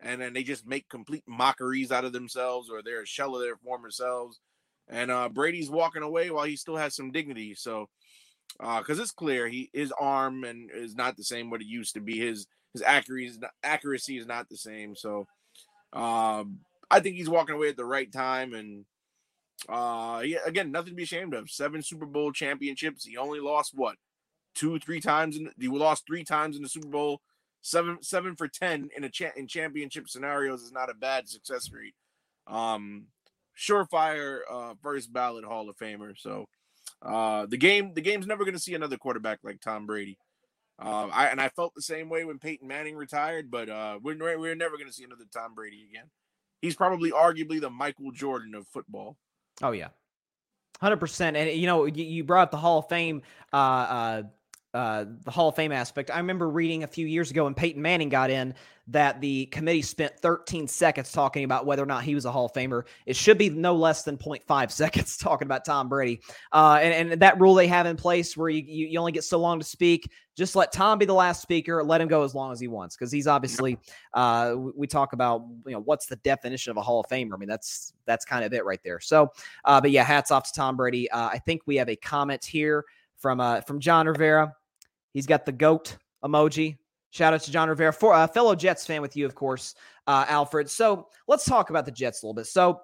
and then they just make complete mockeries out of themselves, or they're a shell of their former selves. And uh, Brady's walking away while he still has some dignity. So, uh because uh, it's clear he his arm and is not the same what it used to be. His his accuracy is not, accuracy is not the same. So um, I think he's walking away at the right time. And uh, yeah, again, nothing to be ashamed of. Seven Super Bowl championships. He only lost what two, three times. In, he lost three times in the Super Bowl. Seven, seven for ten in a cha- in championship scenarios is not a bad success rate. Um, surefire uh, first ballot Hall of Famer. So uh, the game, the game's never going to see another quarterback like Tom Brady. Um, I and I felt the same way when Peyton Manning retired, but uh, we're we're never going to see another Tom Brady again. He's probably arguably the Michael Jordan of football. Oh yeah, hundred percent. And you know, you, you, brought up the Hall of Fame, uh, uh, uh, the Hall of Fame aspect. I remember reading a few years ago when Peyton Manning got in that the committee spent 13 seconds talking about whether or not he was a Hall of Famer. It should be no less than 0.5 seconds talking about Tom Brady. Uh, and, and, that rule they have in place where you, you, you, only get so long to speak, just let Tom be the last speaker, let him go as long as he wants. Because he's obviously, uh, we talk about, you know, what's the definition of a Hall of Famer? I mean, that's that's kind of it right there. So, uh, but yeah, hats off to Tom Brady. Uh, I think we have a comment here from uh, from John Rivera. He's got the goat emoji. Shout out to John Rivera, for a uh, fellow Jets fan with you, of course, uh, Alfred. So let's talk about the Jets a little bit. So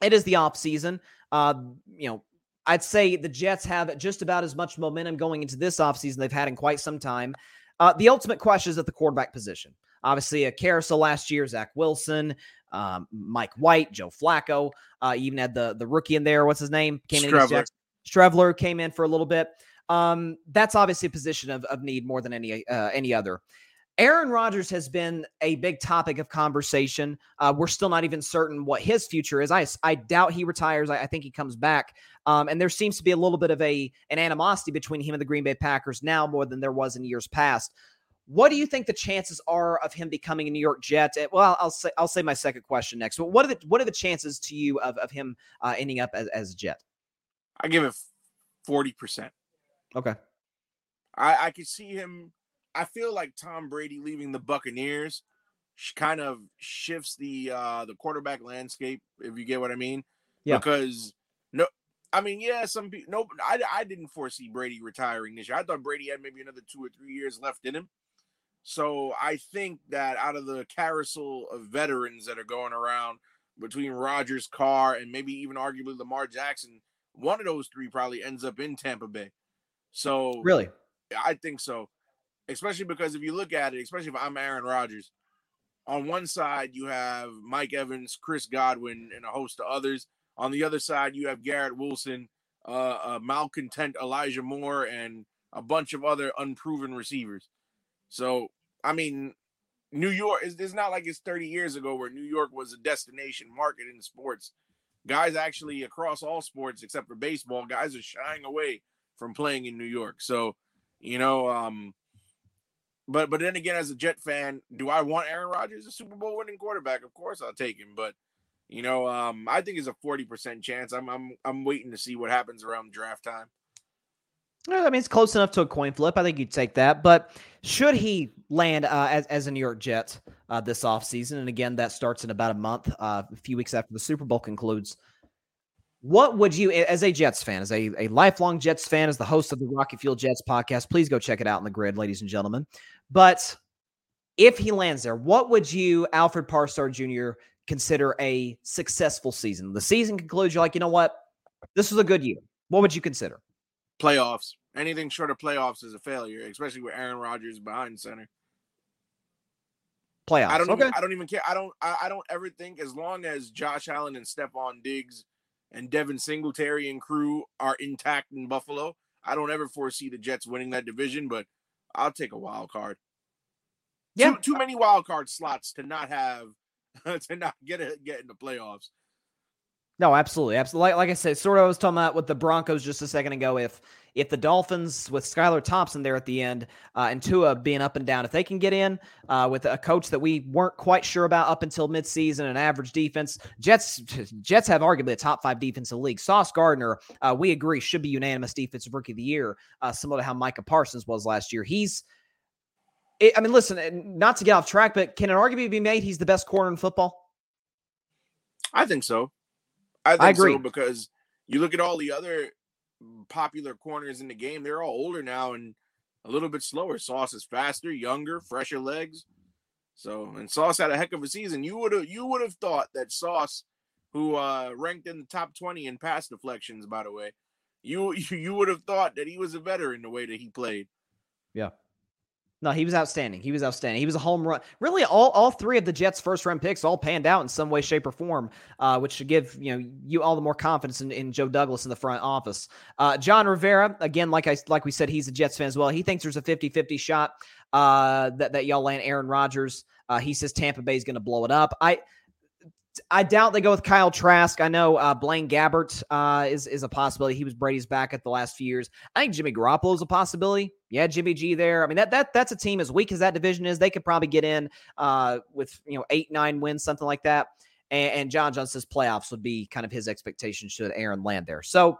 it is the off season. Uh, you know, I'd say the Jets have just about as much momentum going into this offseason they've had in quite some time. Uh, the ultimate question is at the quarterback position. Obviously, a carousel last year, Zach Wilson, um, Mike White, Joe Flacco, uh, even had the the rookie in there. What's his name? Came in. Streveler came in for a little bit. Um, that's obviously a position of, of need more than any uh, any other. Aaron Rodgers has been a big topic of conversation. Uh, we're still not even certain what his future is. I, I doubt he retires. I, I think he comes back. Um, and there seems to be a little bit of a an animosity between him and the Green Bay Packers now more than there was in years past. What do you think the chances are of him becoming a New York Jet? Well, I'll say I'll say my second question next. But what are the what are the chances to you of, of him uh, ending up as, as a Jet? I give it forty percent. Okay. I I could see him. I feel like Tom Brady leaving the Buccaneers kind of shifts the uh the quarterback landscape, if you get what I mean. Yeah. Because no, I mean, yeah, some people. No, I I didn't foresee Brady retiring this year. I thought Brady had maybe another two or three years left in him. So I think that out of the carousel of veterans that are going around between Rodgers, Carr, and maybe even arguably Lamar Jackson, one of those three probably ends up in Tampa Bay. So really, I think so. Especially because if you look at it, especially if I'm Aaron Rodgers, on one side you have Mike Evans, Chris Godwin, and a host of others. On the other side, you have Garrett Wilson, uh, uh, malcontent Elijah Moore, and a bunch of other unproven receivers. So, I mean, New York is it's not like it's 30 years ago where New York was a destination market in sports. Guys actually across all sports except for baseball, guys are shying away from playing in New York. So, you know, um, but but then again, as a Jet fan, do I want Aaron Rodgers a Super Bowl winning quarterback? Of course, I'll take him. But you know, um, I think it's a forty percent chance. I'm I'm I'm waiting to see what happens around draft time. I mean, it's close enough to a coin flip. I think you'd take that. But should he land uh, as, as a New York Jet, uh, this offseason. And again, that starts in about a month, uh, a few weeks after the Super Bowl concludes. What would you, as a Jets fan, as a, a lifelong Jets fan, as the host of the Rocket Fuel Jets podcast, please go check it out in the GRYD, ladies and gentlemen. But if he lands there, what would you, Alfred Parsard Jr., consider a successful season? The season concludes, you're like, you know what? This was a good year. What would you consider? Playoffs. Anything short of playoffs is a failure, especially with Aaron Rodgers behind center. Playoffs. I don't. okay. Even, I don't even care. I don't. I, I don't ever think as long as Josh Allen and Stefon Diggs and Devin Singletary and crew are intact in Buffalo, I don't ever foresee the Jets winning that division. But I'll take a wild card. Yeah. Too, too many wild card slots to not have to not get a, get in the playoffs. No, absolutely, absolutely. Like, like I said, sort of I was talking about with the Broncos just a second ago. If if the Dolphins with Skylar Thompson there at the end uh, and Tua being up and down, if they can get in uh, with a coach that we weren't quite sure about up until midseason, an average defense, Jets Jets have arguably a top five defense in the league. Sauce Gardner, uh, we agree, should be unanimous defensive rookie of the year, uh, similar to how Micah Parsons was last year. He's I mean, listen, not to get off track, but can an argument be made he's the best corner in football? I think so. I think I agree. so because you look at all the other popular corners in the game, they're all older now and a little bit slower. Sauce is faster, younger, fresher legs. So and Sauce had a heck of a season. You would have you would have thought that Sauce, who uh ranked in the top 20 in pass deflections, by the way, you you would have thought that he was a veteran the way that he played. Yeah. No, he was outstanding. He was outstanding. He was a home run. Really, all, all three of the Jets' first round picks all panned out in some way, shape, or form, uh, which should give you know you all the more confidence in, in Joe Douglas in the front office. Uh, John Rivera, again, like I like we said, he's a Jets fan as well. He thinks there's a 50-50 shot uh, that that y'all land Aaron Rodgers. Uh, he says Tampa Bay is going to blow it up. I I doubt they go with Kyle Trask. I know uh, Blaine Gabbert uh, is is a possibility. He was Brady's back at the last few years. I think Jimmy Garoppolo is a possibility. Yeah, Jimmy G there. I mean that that that's a team as weak as that division is. They could probably get in uh, with you know eight nine wins something like that. And, and John John says playoffs would be kind of his expectation should Aaron land there. So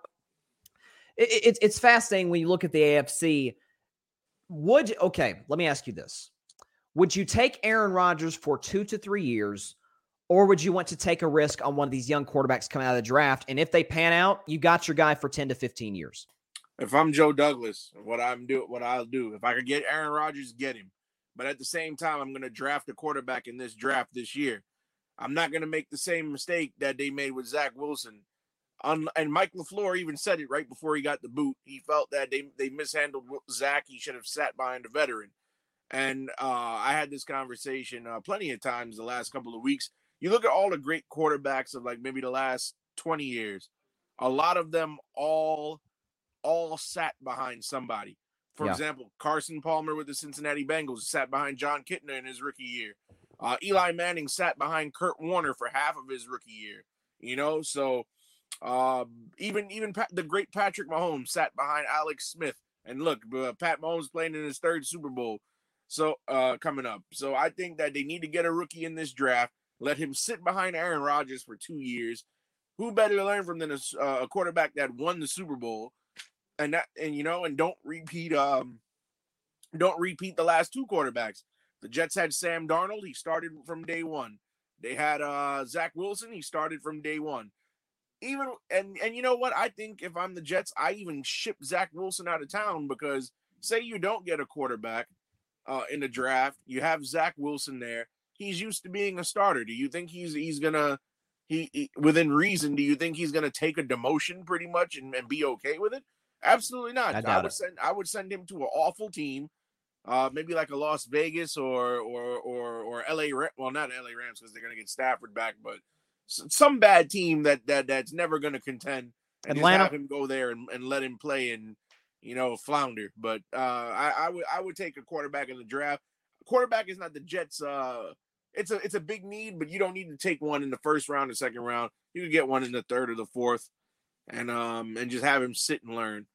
it, it, it's fascinating when you look at the AFC. Would okay? Let me ask you this: Would you take Aaron Rodgers for two to three years? Or would you want to take a risk on one of these young quarterbacks coming out of the draft? And if they pan out, you got your guy for 10 to 15 years. If I'm Joe Douglas, what I'm do what I'll do. If I could get Aaron Rodgers, get him. But at the same time, I'm gonna draft a quarterback in this draft this year. I'm not gonna make the same mistake that they made with Zach Wilson. Un- and Mike LaFleur even said it right before he got the boot. He felt that they they mishandled Zach. He should have sat behind a veteran. And uh, I had this conversation uh, plenty of times the last couple of weeks you look at all the great quarterbacks of like maybe the last 20 years a lot of them all all sat behind somebody. For Yeah. example carson palmer with the cincinnati bengals sat behind jon kitna in his rookie year. Uh, eli manning sat behind kurt warner for half of his rookie year you know? So uh, even even Pat, the great patrick mahomes sat behind alex smith. And look uh, pat mahomes playing in his third super bowl so uh, coming up. So i think that they need to get a rookie in this draft let him sit behind Aaron Rodgers for two years. Who better to learn from than a, uh, a quarterback that won the Super Bowl, and that and you know and don't repeat um don't repeat the last two quarterbacks. The Jets had Sam Darnold. He started from day one. They had uh Zach Wilson. He started from day one. Even and and you know what? I think if I'm the Jets, I even ship Zach Wilson out of town because say you don't get a quarterback uh, in the draft, you have Zach Wilson there he's used to being a starter. Do you think he's he's gonna he, he within reason? Do you think he's gonna take a demotion pretty much and, and be okay with it? Absolutely not. I I, would it. send I would send him to an awful team, uh, maybe like a Las Vegas or or or or L.A. Ra- Well, not L.A. Rams because they're gonna get Stafford back, but some bad team that that that's never gonna contend. And Atlanta? have him go there and, and let him play and you know flounder. But uh, I, I would I would take a quarterback in the draft. Quarterback is not the Jets. Uh, it's a it's a big need, but you don't need to take one in the first round or second round. You can get one in the third or the fourth, and um and just have him sit and learn.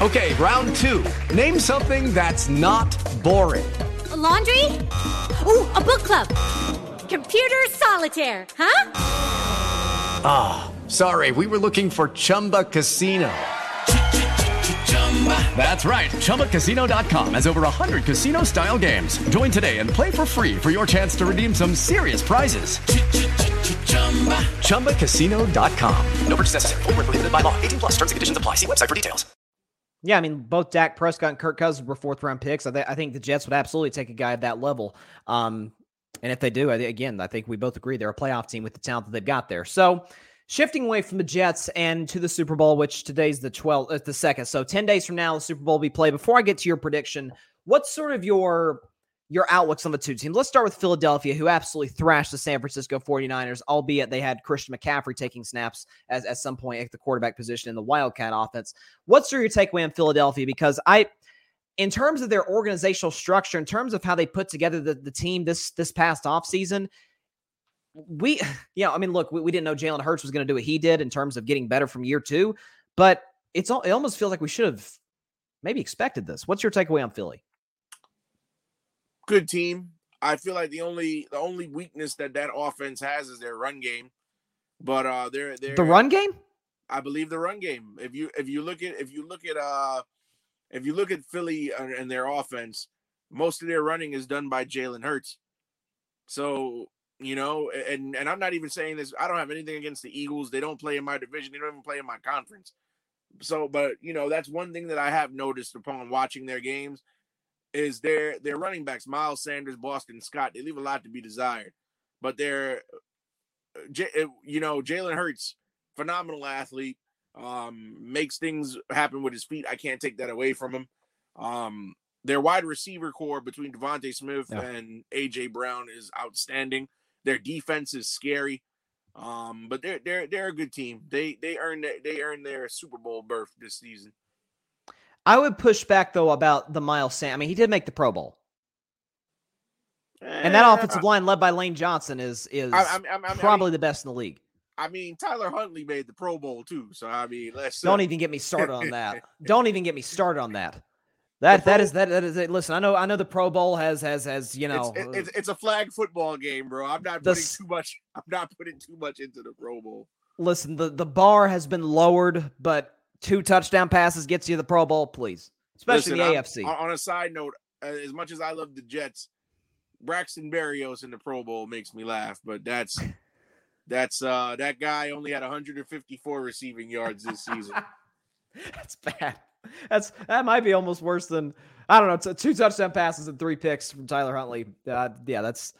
Okay, round two. Name something that's not boring. A laundry? Ooh, a book club. Computer solitaire, huh? Ah, sorry, we were looking for Chumba Casino. That's right. ChumbaCasino.com has over 100 casino style games. Join today and play for free for your chance to redeem some serious prizes. ChumbaCasino.com. No purchase necessary. Full prohibited by law. 18 plus terms and conditions apply. See website for details. Yeah, I mean, both Dak Prescott and Kirk Cousins were fourth round picks. I, th- I think the Jets would absolutely take a guy at that level. Um, and if they do, I, again, I think we both agree they're a playoff team with the talent that they've got there. So, shifting away from the Jets and to the Super Bowl, which today's the 12th, uh, the second. So 10 days from now, the Super Bowl will be played. Before I get to your prediction, what's sort of your your outlooks on the two teams? Let's start with Philadelphia, who absolutely thrashed the San Francisco 49ers, albeit they had Christian McCaffrey taking snaps as at some point at the quarterback position in the Wildcat offense. What's your takeaway on Philadelphia? Because I in terms of their organizational structure, in terms of how they put together the, the team this this past offseason, we, yeah, I mean, look, we, we didn't know Jalen Hurts was going to do what he did in terms of getting better from year two, but it's all, it almost feels like we should have maybe expected this. What's your takeaway on Philly? Good team. I feel like the only the only weakness that that offense has is their run game, but uh, they're they're the run game. I believe the run game. If you if you look at if you look at uh if you look at Philly and their offense, most of their running is done by Jalen Hurts. So you know, and and I'm not even saying this. I don't have anything against the Eagles. They don't play in my division. They don't even play in my conference. So, but you know, that's one thing that I have noticed upon watching their games is their their running backs, Miles Sanders, Boston Scott. They leave a lot to be desired, but they're, uh, uh, you know, Jalen Hurts, phenomenal athlete, um, makes things happen with his feet. I can't take that away from him. Um, their wide receiver corps between DeVonta Smith yeah. and AJ Brown is outstanding. Their defense is scary. Um, but they're they're they're a good team. They they earned they earned their Super Bowl berth this season. I would push back though about the Miles Sam. I mean, he did make the Pro Bowl. And that eh, offensive line led by Lane Johnson is is I, I, I, probably the best in the league. I mean, Tyler Huntley made the Pro Bowl too. So I mean, let's don't uh, even get me started on that. don't even get me started on that. That that is that, that is it. Listen, I know I know the Pro Bowl has has has you know it's, it's, it's a flag football game, bro. I'm not putting too much. I'm not putting too much into the Pro Bowl. Listen, the the bar has been lowered, but two touchdown passes gets you the Pro Bowl, please, especially Listen, the AFC. On a side note, uh, as much as I love the Jets, Braxton Berrios in the Pro Bowl makes me laugh, but that's that's uh that guy only had 154 receiving yards this season. that's bad. That's that might be almost worse than I don't know. two touchdown passes and three picks from Tyler Huntley. Uh, yeah, that's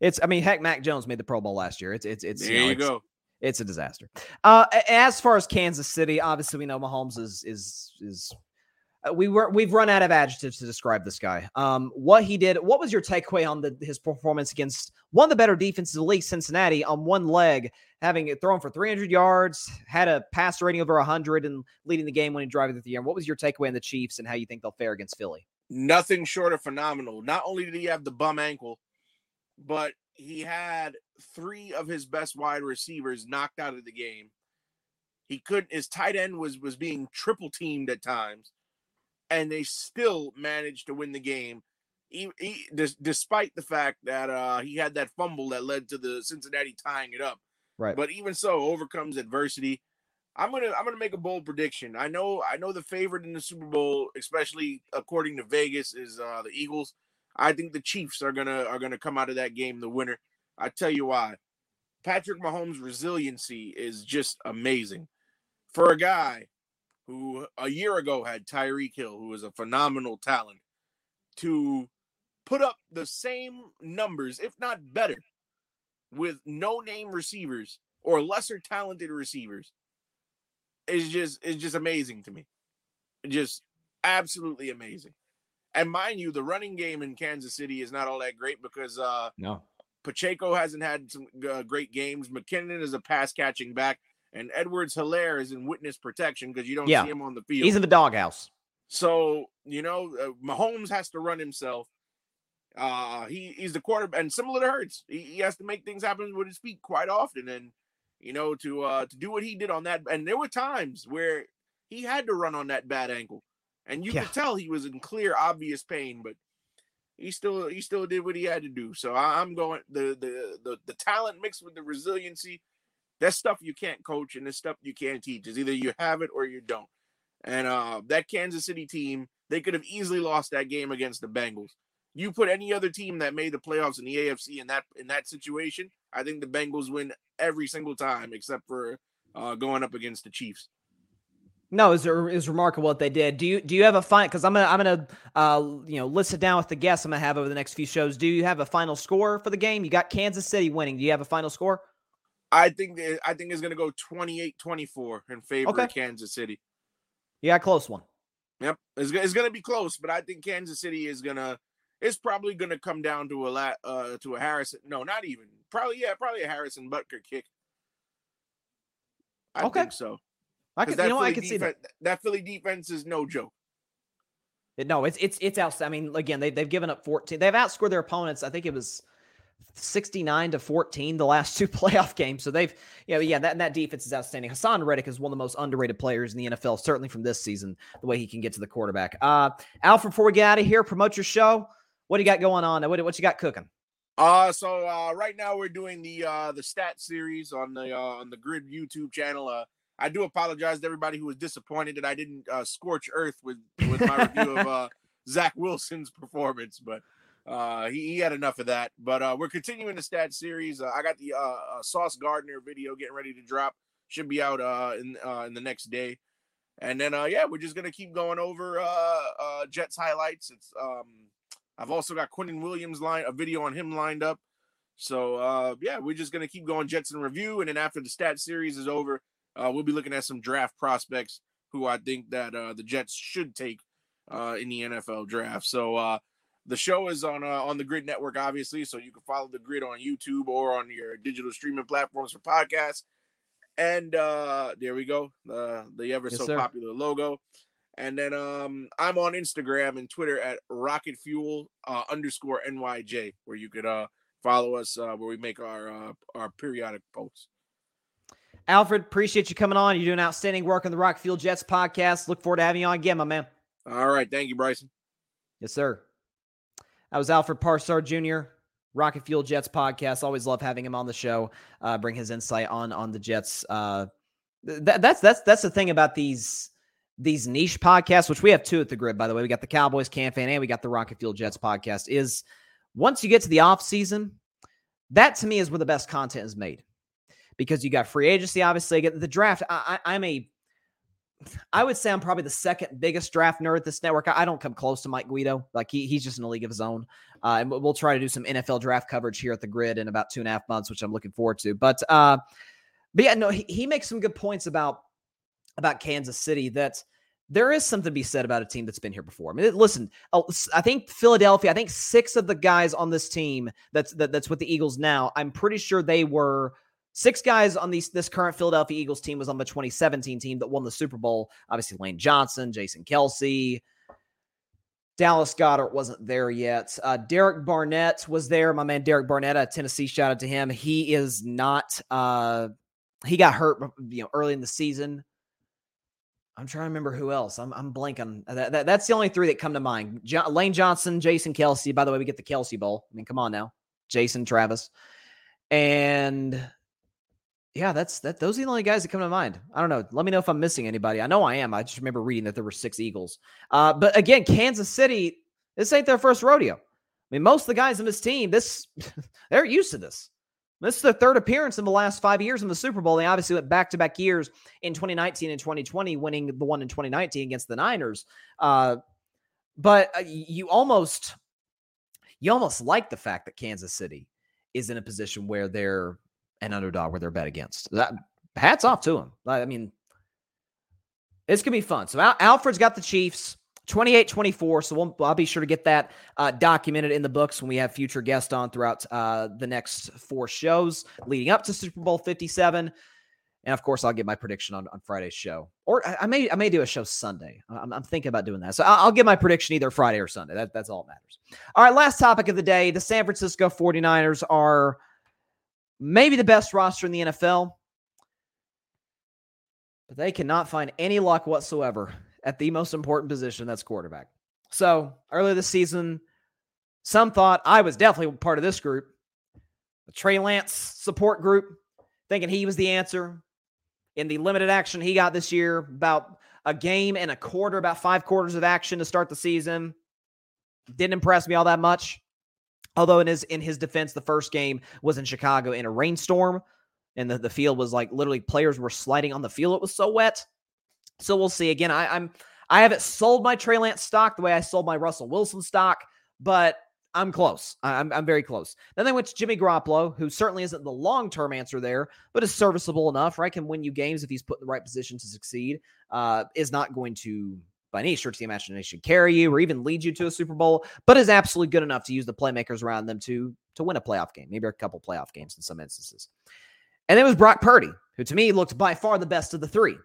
it's. I mean, heck, Mac Jones made the Pro Bowl last year. It's it's it's. There you, know, you go. It's a disaster. Uh, as far as Kansas City, obviously we know Mahomes is is is we were we've run out of adjectives to describe this guy. Um, what he did. What was your takeaway on the his performance against one of the better defenses in the league, Cincinnati, on one leg, having it thrown for 300 yards, had a pass rating over 100, and leading the game when he driving through the air. What was your takeaway on the Chiefs and how you think they'll fare against Philly? Nothing short of phenomenal. Not only did he have the bum ankle, but he had three of his best wide receivers knocked out of the game. He couldn't. His tight end was was being triple teamed at times and they still managed to win the game. He, he, despite the fact that uh, he had that fumble that led to the Cincinnati tying it up. Right. But even so, overcomes adversity. I'm gonna I'm gonna make a bold prediction. I know I know the favorite in the Super Bowl, especially according to Vegas, is uh, the Eagles. I think the Chiefs are gonna are gonna come out of that game the winner. I tell you why. Patrick Mahomes' resiliency is just amazing. For a guy who a year ago had Tyreek Hill, who was a phenomenal talent, to put up the same numbers, if not better, with no name receivers or lesser talented receivers is just is just amazing to me. Just absolutely amazing. And mind you, the running game in Kansas City is not all that great because uh no Pacheco hasn't had some uh, great games. McKinnon is a pass catching back and Edwards Hilaire is in witness protection because you don't yeah. see him on the field. He's in the doghouse. So you know, uh, Mahomes has to run himself. Uh, he he's the quarterback, and similar to Hurts, he, he has to make things happen with his feet quite often, and you know to uh to do what he did on that. And there were times where he had to run on that bad ankle, and you yeah. could tell he was in clear, obvious pain, but he still he still did what he had to do. So I, am going the, the the the talent mixed with the resiliency that's stuff you can't coach and it's stuff you can't teach. Is either you have it or you don't. And uh, that Kansas City team, they could have easily lost that game against the Bengals. You put any other team that made the playoffs in the AFC in that in that situation, I think the Bengals win every single time, except for uh, going up against the Chiefs. No, it's, it's remarkable what they did. Do you do you have a final? Because I'm gonna I'm gonna uh, you know list it down with the guests I'm gonna have over the next few shows. Do you have a final score for the game? You got Kansas City winning. Do you have a final score? I think I think it's gonna go 28-24 in favor okay. of Kansas City. Yeah, close one. Yep, it's, it's gonna be close, but I think Kansas City is gonna. It's probably gonna come down to a lot uh to a Harrison. No, not even. Probably yeah, probably a Harrison Butker kick. I okay. think so. I can, you know, I can see that. That Philly defense is no joke. No, it's it's it's out. I mean, again, they they've given up 14. They've outscored their opponents. I think it was 69 to 14 the last two playoff games. So they've, you know, yeah, that that defense is outstanding. Haason Reddick is one of the most underrated players in the NFL, certainly from this season, the way he can get to the quarterback. Uh, Alfred, before we get out of here, promote your show. What do you got going on? What what you got cooking? Uh so uh right now we're doing the uh the stat series on the uh on the GRYD YouTube channel. Uh I do apologize to everybody who was disappointed that I didn't uh, scorch earth with with my review of uh, Zach Wilson's performance, but uh, he, he, had enough of that. But uh, we're continuing the stat series. Uh, I got the uh, Sauce Gardner video getting ready to drop. Should be out in in the next day. And then uh yeah, we're just gonna keep going over uh uh Jets highlights. It's um, I've also got Quinnen Williams line a video on him lined up. So uh yeah, we're just gonna keep going Jets in review, and then after the stat series is over, uh, we'll be looking at some draft prospects who I think that uh, the Jets should take uh, in the NFL draft. So uh, the show is on uh, on the GRYD Network, obviously, so you can follow the GRYD on YouTube or on your digital streaming platforms for podcasts. And uh, there we go, the the ever yes, so sir. popular logo. And then um, I'm on Instagram and Twitter at Rocket Fuel uh, underscore NYJ, where you could uh, follow us uh, where we make our uh, our periodic posts. Alfred, appreciate you coming on. You're doing outstanding work on the Rocket Fuel Jets podcast. Look forward to having you on again, my man. All right. Thank you, Bryson. Yes, sir. That was Alfred Parsard Jr., Rocket Fuel Jets podcast. Always love having him on the show. Uh, bring his insight on on the Jets. Uh, th- that's that's that's the thing about these these niche podcasts, which we have two at the GRYD, by the way. We got the Cowboys Camp Fan and we got the Rocket Fuel Jets podcast. Is once you get to the off season, that to me is where the best content is made because you got free agency, obviously. Get the draft. I, I, I'm a I would say I'm probably the second biggest draft nerd at this network. I don't come close to Mike Guido. Like he, he's just in a league of his own. Uh, and we'll try to do some NFL draft coverage here at the GRYD in about two and a half months, which I'm looking forward to. But uh, but yeah, no, he, he makes some good points about about Kansas City that there is something to be said about a team that's been here before. I mean, listen, I think Philadelphia, I think six of the guys on this team that's that, that's with the Eagles now, I'm pretty sure they were Six guys on these this current Philadelphia Eagles team was on the 2017 team that won the Super Bowl. Obviously, Lane Johnson, Jason Kelce, Dallas Goedert wasn't there yet. Uh, Derek Barnett was there. My man Derek Barnett at Tennessee. Shout out to him. He is not. Uh, he got hurt, you know, early in the season. I'm trying to remember who else. I'm I'm blanking. That, that, that's the only three that come to mind. Lane Johnson, Jason Kelce. By the way, we get the Kelce Bowl. I mean, come on now, Jason Travis, and yeah, that's that. Those are the only guys that come to mind. I don't know. Let me know if I'm missing anybody. I know I am. I just remember reading that there were six Eagles. Uh, but again, Kansas City. This ain't their first rodeo. I mean, most of the guys in this team, this they're used to this. This is their third appearance in the last five years in the Super Bowl. They obviously went back to back years in 2019 and 2020, winning the one in 2019 against the Niners. Uh, but uh, you almost, you almost like the fact that Kansas City is in a position where they're an underdog where they're bet against. That hats off to him. I mean, it's gonna be fun. So Al- Alfred's got the Chiefs 28 24. So we'll, I'll be sure to get that uh, documented in the books when we have future guests on throughout uh, the next four shows leading up to Super Bowl 57. And of course, I'll get my prediction on, on Friday's show, or I, I may I may do a show Sunday. I'm, I'm thinking about doing that, so I'll, I'll, get my prediction either Friday or Sunday. That, that's all that matters. All right, last topic of the day: the San Francisco 49ers are maybe the best roster in the NFL, but they cannot find any luck whatsoever at the most important position that's quarterback. So earlier this season, some thought I was definitely part of this group, the Trey Lance support group, thinking he was the answer in the limited action he got this year. About a game and a quarter, about five quarters of action to start the season. Didn't impress me all that much. Although in his in his defense, the first game was in Chicago in a rainstorm, and the, the field was like literally players were sliding on the field. It was so wet. So we'll see. Again, I, I'm I haven't sold my Trey Lance stock the way I sold my Russell Wilson stock, but I'm close. I'm, I'm very close. Then they went to Jimmy Garoppolo, who certainly isn't the long term answer there, but is serviceable enough, right? Can win you games if he's put in the right position to succeed. Uh, is not going to, by any stretch of the imagination, carry you or even lead you to a Super Bowl, but is absolutely good enough to use the playmakers around them to to win a playoff game, maybe a couple playoff games in some instances. And it was Brock Purdy, who to me looked by far the best of the three.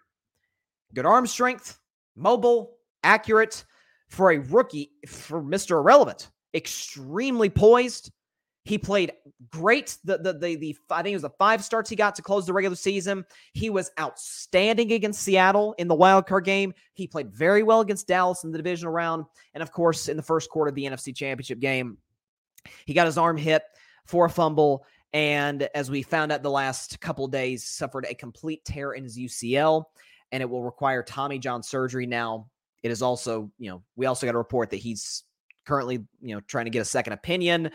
Good arm strength, mobile, accurate for a rookie, for Mr. Irrelevant extremely poised. He played great. The, the the the, I think it was the five starts he got to close the regular season. He was outstanding against Seattle in the wild card game. He played very well against Dallas in the divisional round, and of course in the first quarter of the NFC Championship game, he got his arm hit for a fumble, and as we found out the last couple days, suffered a complete tear in his UCL, and it will require Tommy John surgery. Now it is also, you know, we also got a report that he's currently, you know, trying to get a second opinion.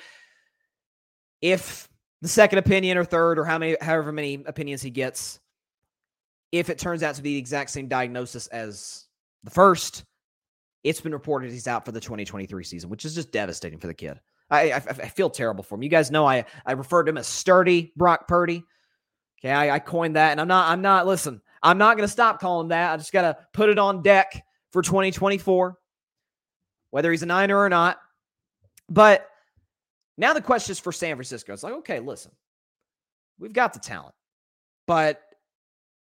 If the second opinion or third or how many however many opinions he gets, if it turns out to be the exact same diagnosis as the first, it's been reported he's out for the 2023 season, which is just devastating for the kid. I, I, I feel terrible for him. You guys know I I referred to him as sturdy Brock Purdy. Okay, I, I coined that, and I'm not I'm not listen. I'm not going to stop calling that. I just got to put it on deck for 2024 whether he's a Niner or not. But now the question is for San Francisco. It's like, okay, listen, we've got the talent, but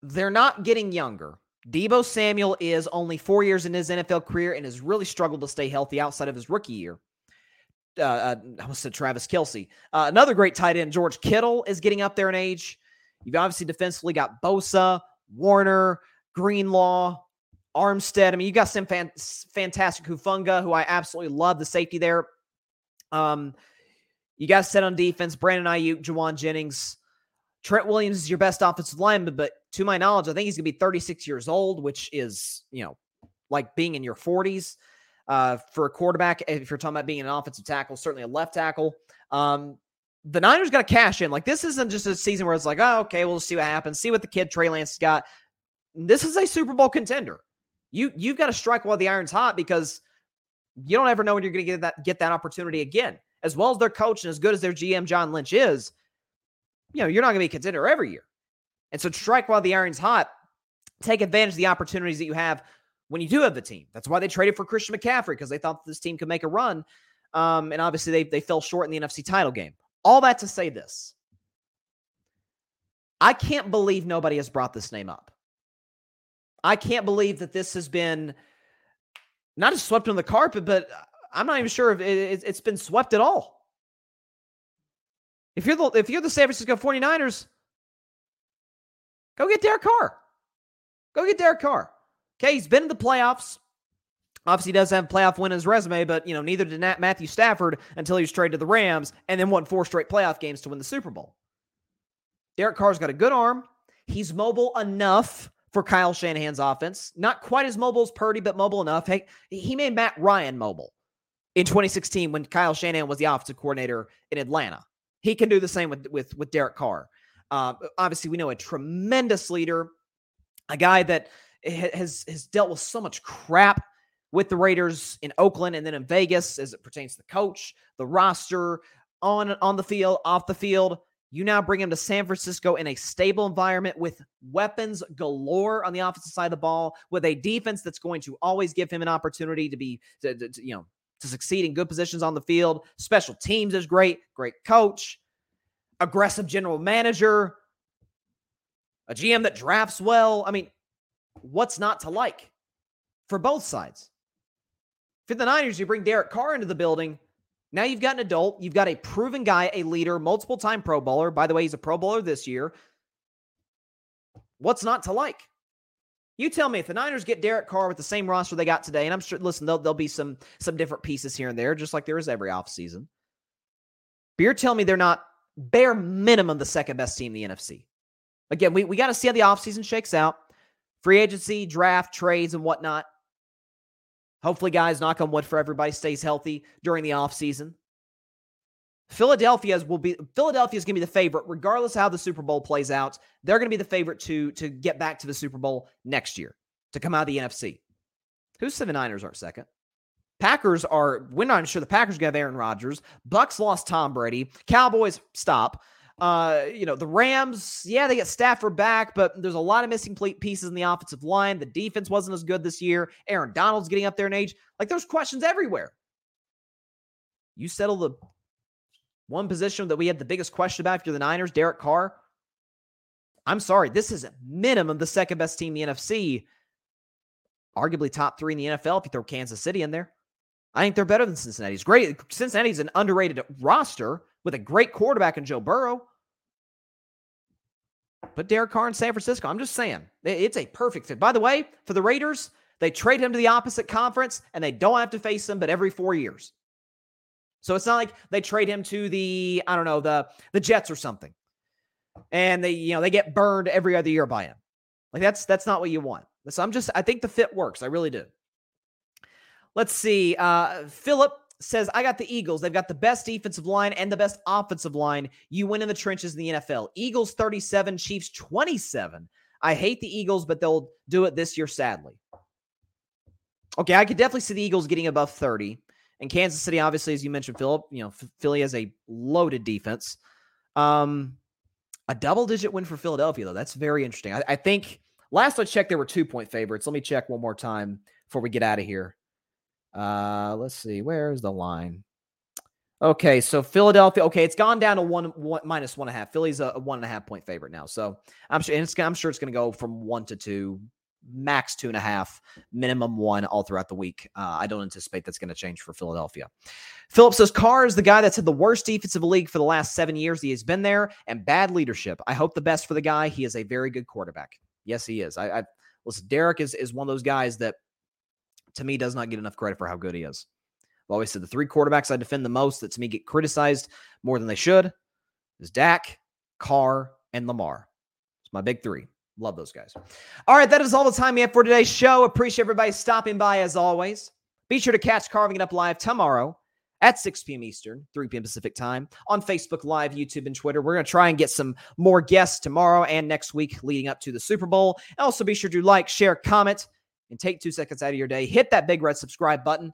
they're not getting younger. Deebo Samuel is only four years in his NFL career and has really struggled to stay healthy outside of his rookie year. Uh, uh, I almost said Travis Kelce. Uh, another great tight end, George Kittle, is getting up there in age. You've obviously defensively got Bosa, Warner, Greenlaw, Armstead. I mean, you got some fan- fantastic Hufanga, who I absolutely love the safety there. Um, you got set on defense. Brandon Aiyuk, Jauan Jennings, Trent Williams is your best offensive lineman, but to my knowledge, I think he's going to be 36 years old, which is you know like being in your 40s uh, for a quarterback. If you're talking about being an offensive tackle, certainly a left tackle. Um, the Niners got to cash in. Like this isn't just a season where it's like, oh, okay, we'll see what happens. See what the kid Trey Lance got. This is a Super Bowl contender. You you've got to strike while the iron's hot because you don't ever know when you're going to get that get that opportunity again. As well as their coach and as good as their GM John Lynch is, you know, you're not going to be a contender every year. And so strike while the iron's hot. Take advantage of the opportunities that you have when you do have the team. That's why they traded for Christian McCaffrey because they thought this team could make a run. Um, and obviously they they fell short in the NFC title game. All that to say this. I can't believe nobody has brought this name up. I can't believe that this has been not just swept on the carpet, but I'm not even sure if it, has been swept at all. If you're the if you're the San Francisco 49ers, go get Derek Carr. Go get Derek Carr. Okay, he's been in the playoffs. Obviously, does have playoff win in his resume, but you know neither did Matthew Stafford until he was traded to the Rams and then won four straight playoff games to win the Super Bowl. Derek Carr's got a good arm. He's mobile enough for Kyle Shanahan's offense. Not quite as mobile as Purdy, but mobile enough. Hey, he made Matt Ryan mobile in 2016 when Kyle Shanahan was the offensive coordinator in Atlanta. He can do the same with with with Derek Carr. Uh, obviously, we know a tremendous leader, a guy that has has dealt with so much crap with the Raiders in Oakland and then in Vegas as it pertains to the coach, the roster, on on the field, off the field. You now bring him to San Francisco in a stable environment with weapons galore on the offensive side of the ball, with a defense that's going to always give him an opportunity to be, to, to, you know, to succeed in good positions on the field. Special teams is great, great coach, aggressive general manager, a GM that drafts well. I mean, what's not to like for both sides? For the Niners, you bring Derek Carr into the building. Now you've got an adult, you've got a proven guy, a leader, multiple time Pro Bowler. By the way, he's a Pro Bowler this year. What's not to like? You tell me if the Niners get Derek Carr with the same roster they got today, and I'm sure, listen, there'll, there'll be some some different pieces here and there, just like there is every offseason. But you're telling me they're not bare minimum the second best team in the NFC. Again, we, we got to see how the offseason shakes out. Free agency, draft, trades, and whatnot. Hopefully, guys, knock on wood for everybody stays healthy during the offseason. Philadelphia's will be Philadelphia is going to be the favorite, regardless of how the Super Bowl plays out. They're going to be the favorite to to get back to the Super Bowl next year to come out of the NFC. Who's the Niners aren't second? Packers are. We're not sure the Packers have Aaron Rodgers. Bucs lost Tom Brady. Cowboys stop. Uh, you know the Rams. Yeah, they get Stafford back, but there's a lot of missing pieces in the offensive line. The defense wasn't as good this year. Aaron Donald's getting up there in age. Like there's questions everywhere. You settle the one position that we had the biggest question about if you're the Niners, Derek Carr. I'm sorry, this is minimum the second best team in the NFC. Arguably top three in the NFL if you throw Kansas City in there. I think they're better than Cincinnati's. Great. Cincinnati's an underrated roster with a great quarterback in Joe Burrow. Put Derek Carr in San Francisco. I'm just saying, it's a perfect fit. By the way, for the Raiders, they trade him to the opposite conference and they don't have to face him but every four years. So it's not like they trade him to the, I don't know, the the Jets or something. And they, you know, they get burned every other year by him. Like that's that's not what you want. So I'm just I think the fit works. I really do. Let's see. Uh Philip says, I got the Eagles. They've got the best defensive line and the best offensive line. You win in the trenches in the NFL. Eagles 37, Chiefs 27. I hate the Eagles, but they'll do it this year, sadly. Okay, I could definitely see the Eagles getting above 30. And Kansas City, obviously, as you mentioned, Philip, you know, Philly has a loaded defense. Um, a double digit win for Philadelphia, though. That's very interesting. I, I think last I checked, there were two point favorites. Let me check one more time before we get out of here. Uh, let's see. Where's the line? Okay, so Philadelphia. Okay, it's gone down to one, one minus one and a half. Philly's a, a one and a half point favorite now. So I'm sure, it's, I'm sure it's going to go from one to two, max two and a half, minimum one all throughout the week. Uh, I don't anticipate that's going to change for Philadelphia. Phillips says Carr is the guy that's had the worst defensive league for the last seven years. He has been there and bad leadership. I hope the best for the guy. He is a very good quarterback. Yes, he is. I, I listen. Derek is is one of those guys that, to me, does not get enough credit for how good he is. I've always said the three quarterbacks I defend the most that to me get criticized more than they should is Dak, Carr, and Lamar. It's my big three. Love those guys. All right, that is all the time we have for today's show. Appreciate everybody stopping by as always. Be sure to catch Carving It Up Live tomorrow at 6 p.m. Eastern, 3 p.m. Pacific time on Facebook Live, YouTube, and Twitter. We're going to try and get some more guests tomorrow and next week leading up to the Super Bowl. Also be sure to like, share, comment, and take two seconds out of your day. Hit that big red subscribe button.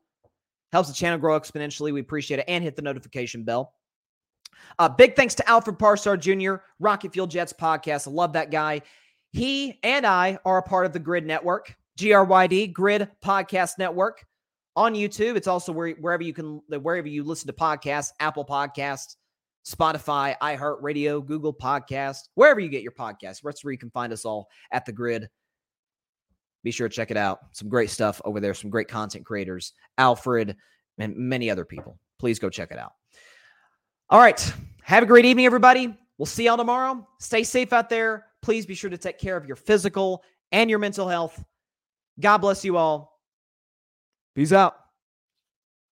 Helps the channel grow exponentially. We appreciate it. And hit the notification bell. Uh, big thanks to Alfred Parsard Jr., Rocket Fuel Jets podcast. Love that guy. He and I are a part of the GRYD Network, GRYD Grid Podcast Network on YouTube. It's also where, wherever you can, wherever you listen to podcasts, Apple Podcasts, Spotify, iHeartRadio, Google Podcast, wherever you get your podcasts. That's where you can find us all at the GRYD. Be sure to check it out. Some great stuff over there. Some great content creators, Alfred, and many other people. Please go check it out. All right. Have a great evening, everybody. We'll see y'all tomorrow. Stay safe out there. Please be sure to take care of your physical and your mental health. God bless you all. Peace out.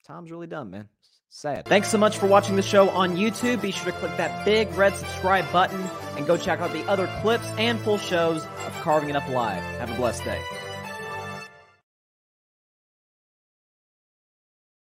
Tom's really done, man. Sad. Thanks so much for watching the show on YouTube. Be sure to click that big red subscribe button and go check out the other clips and full shows of Carving It Up Live. Have a blessed day.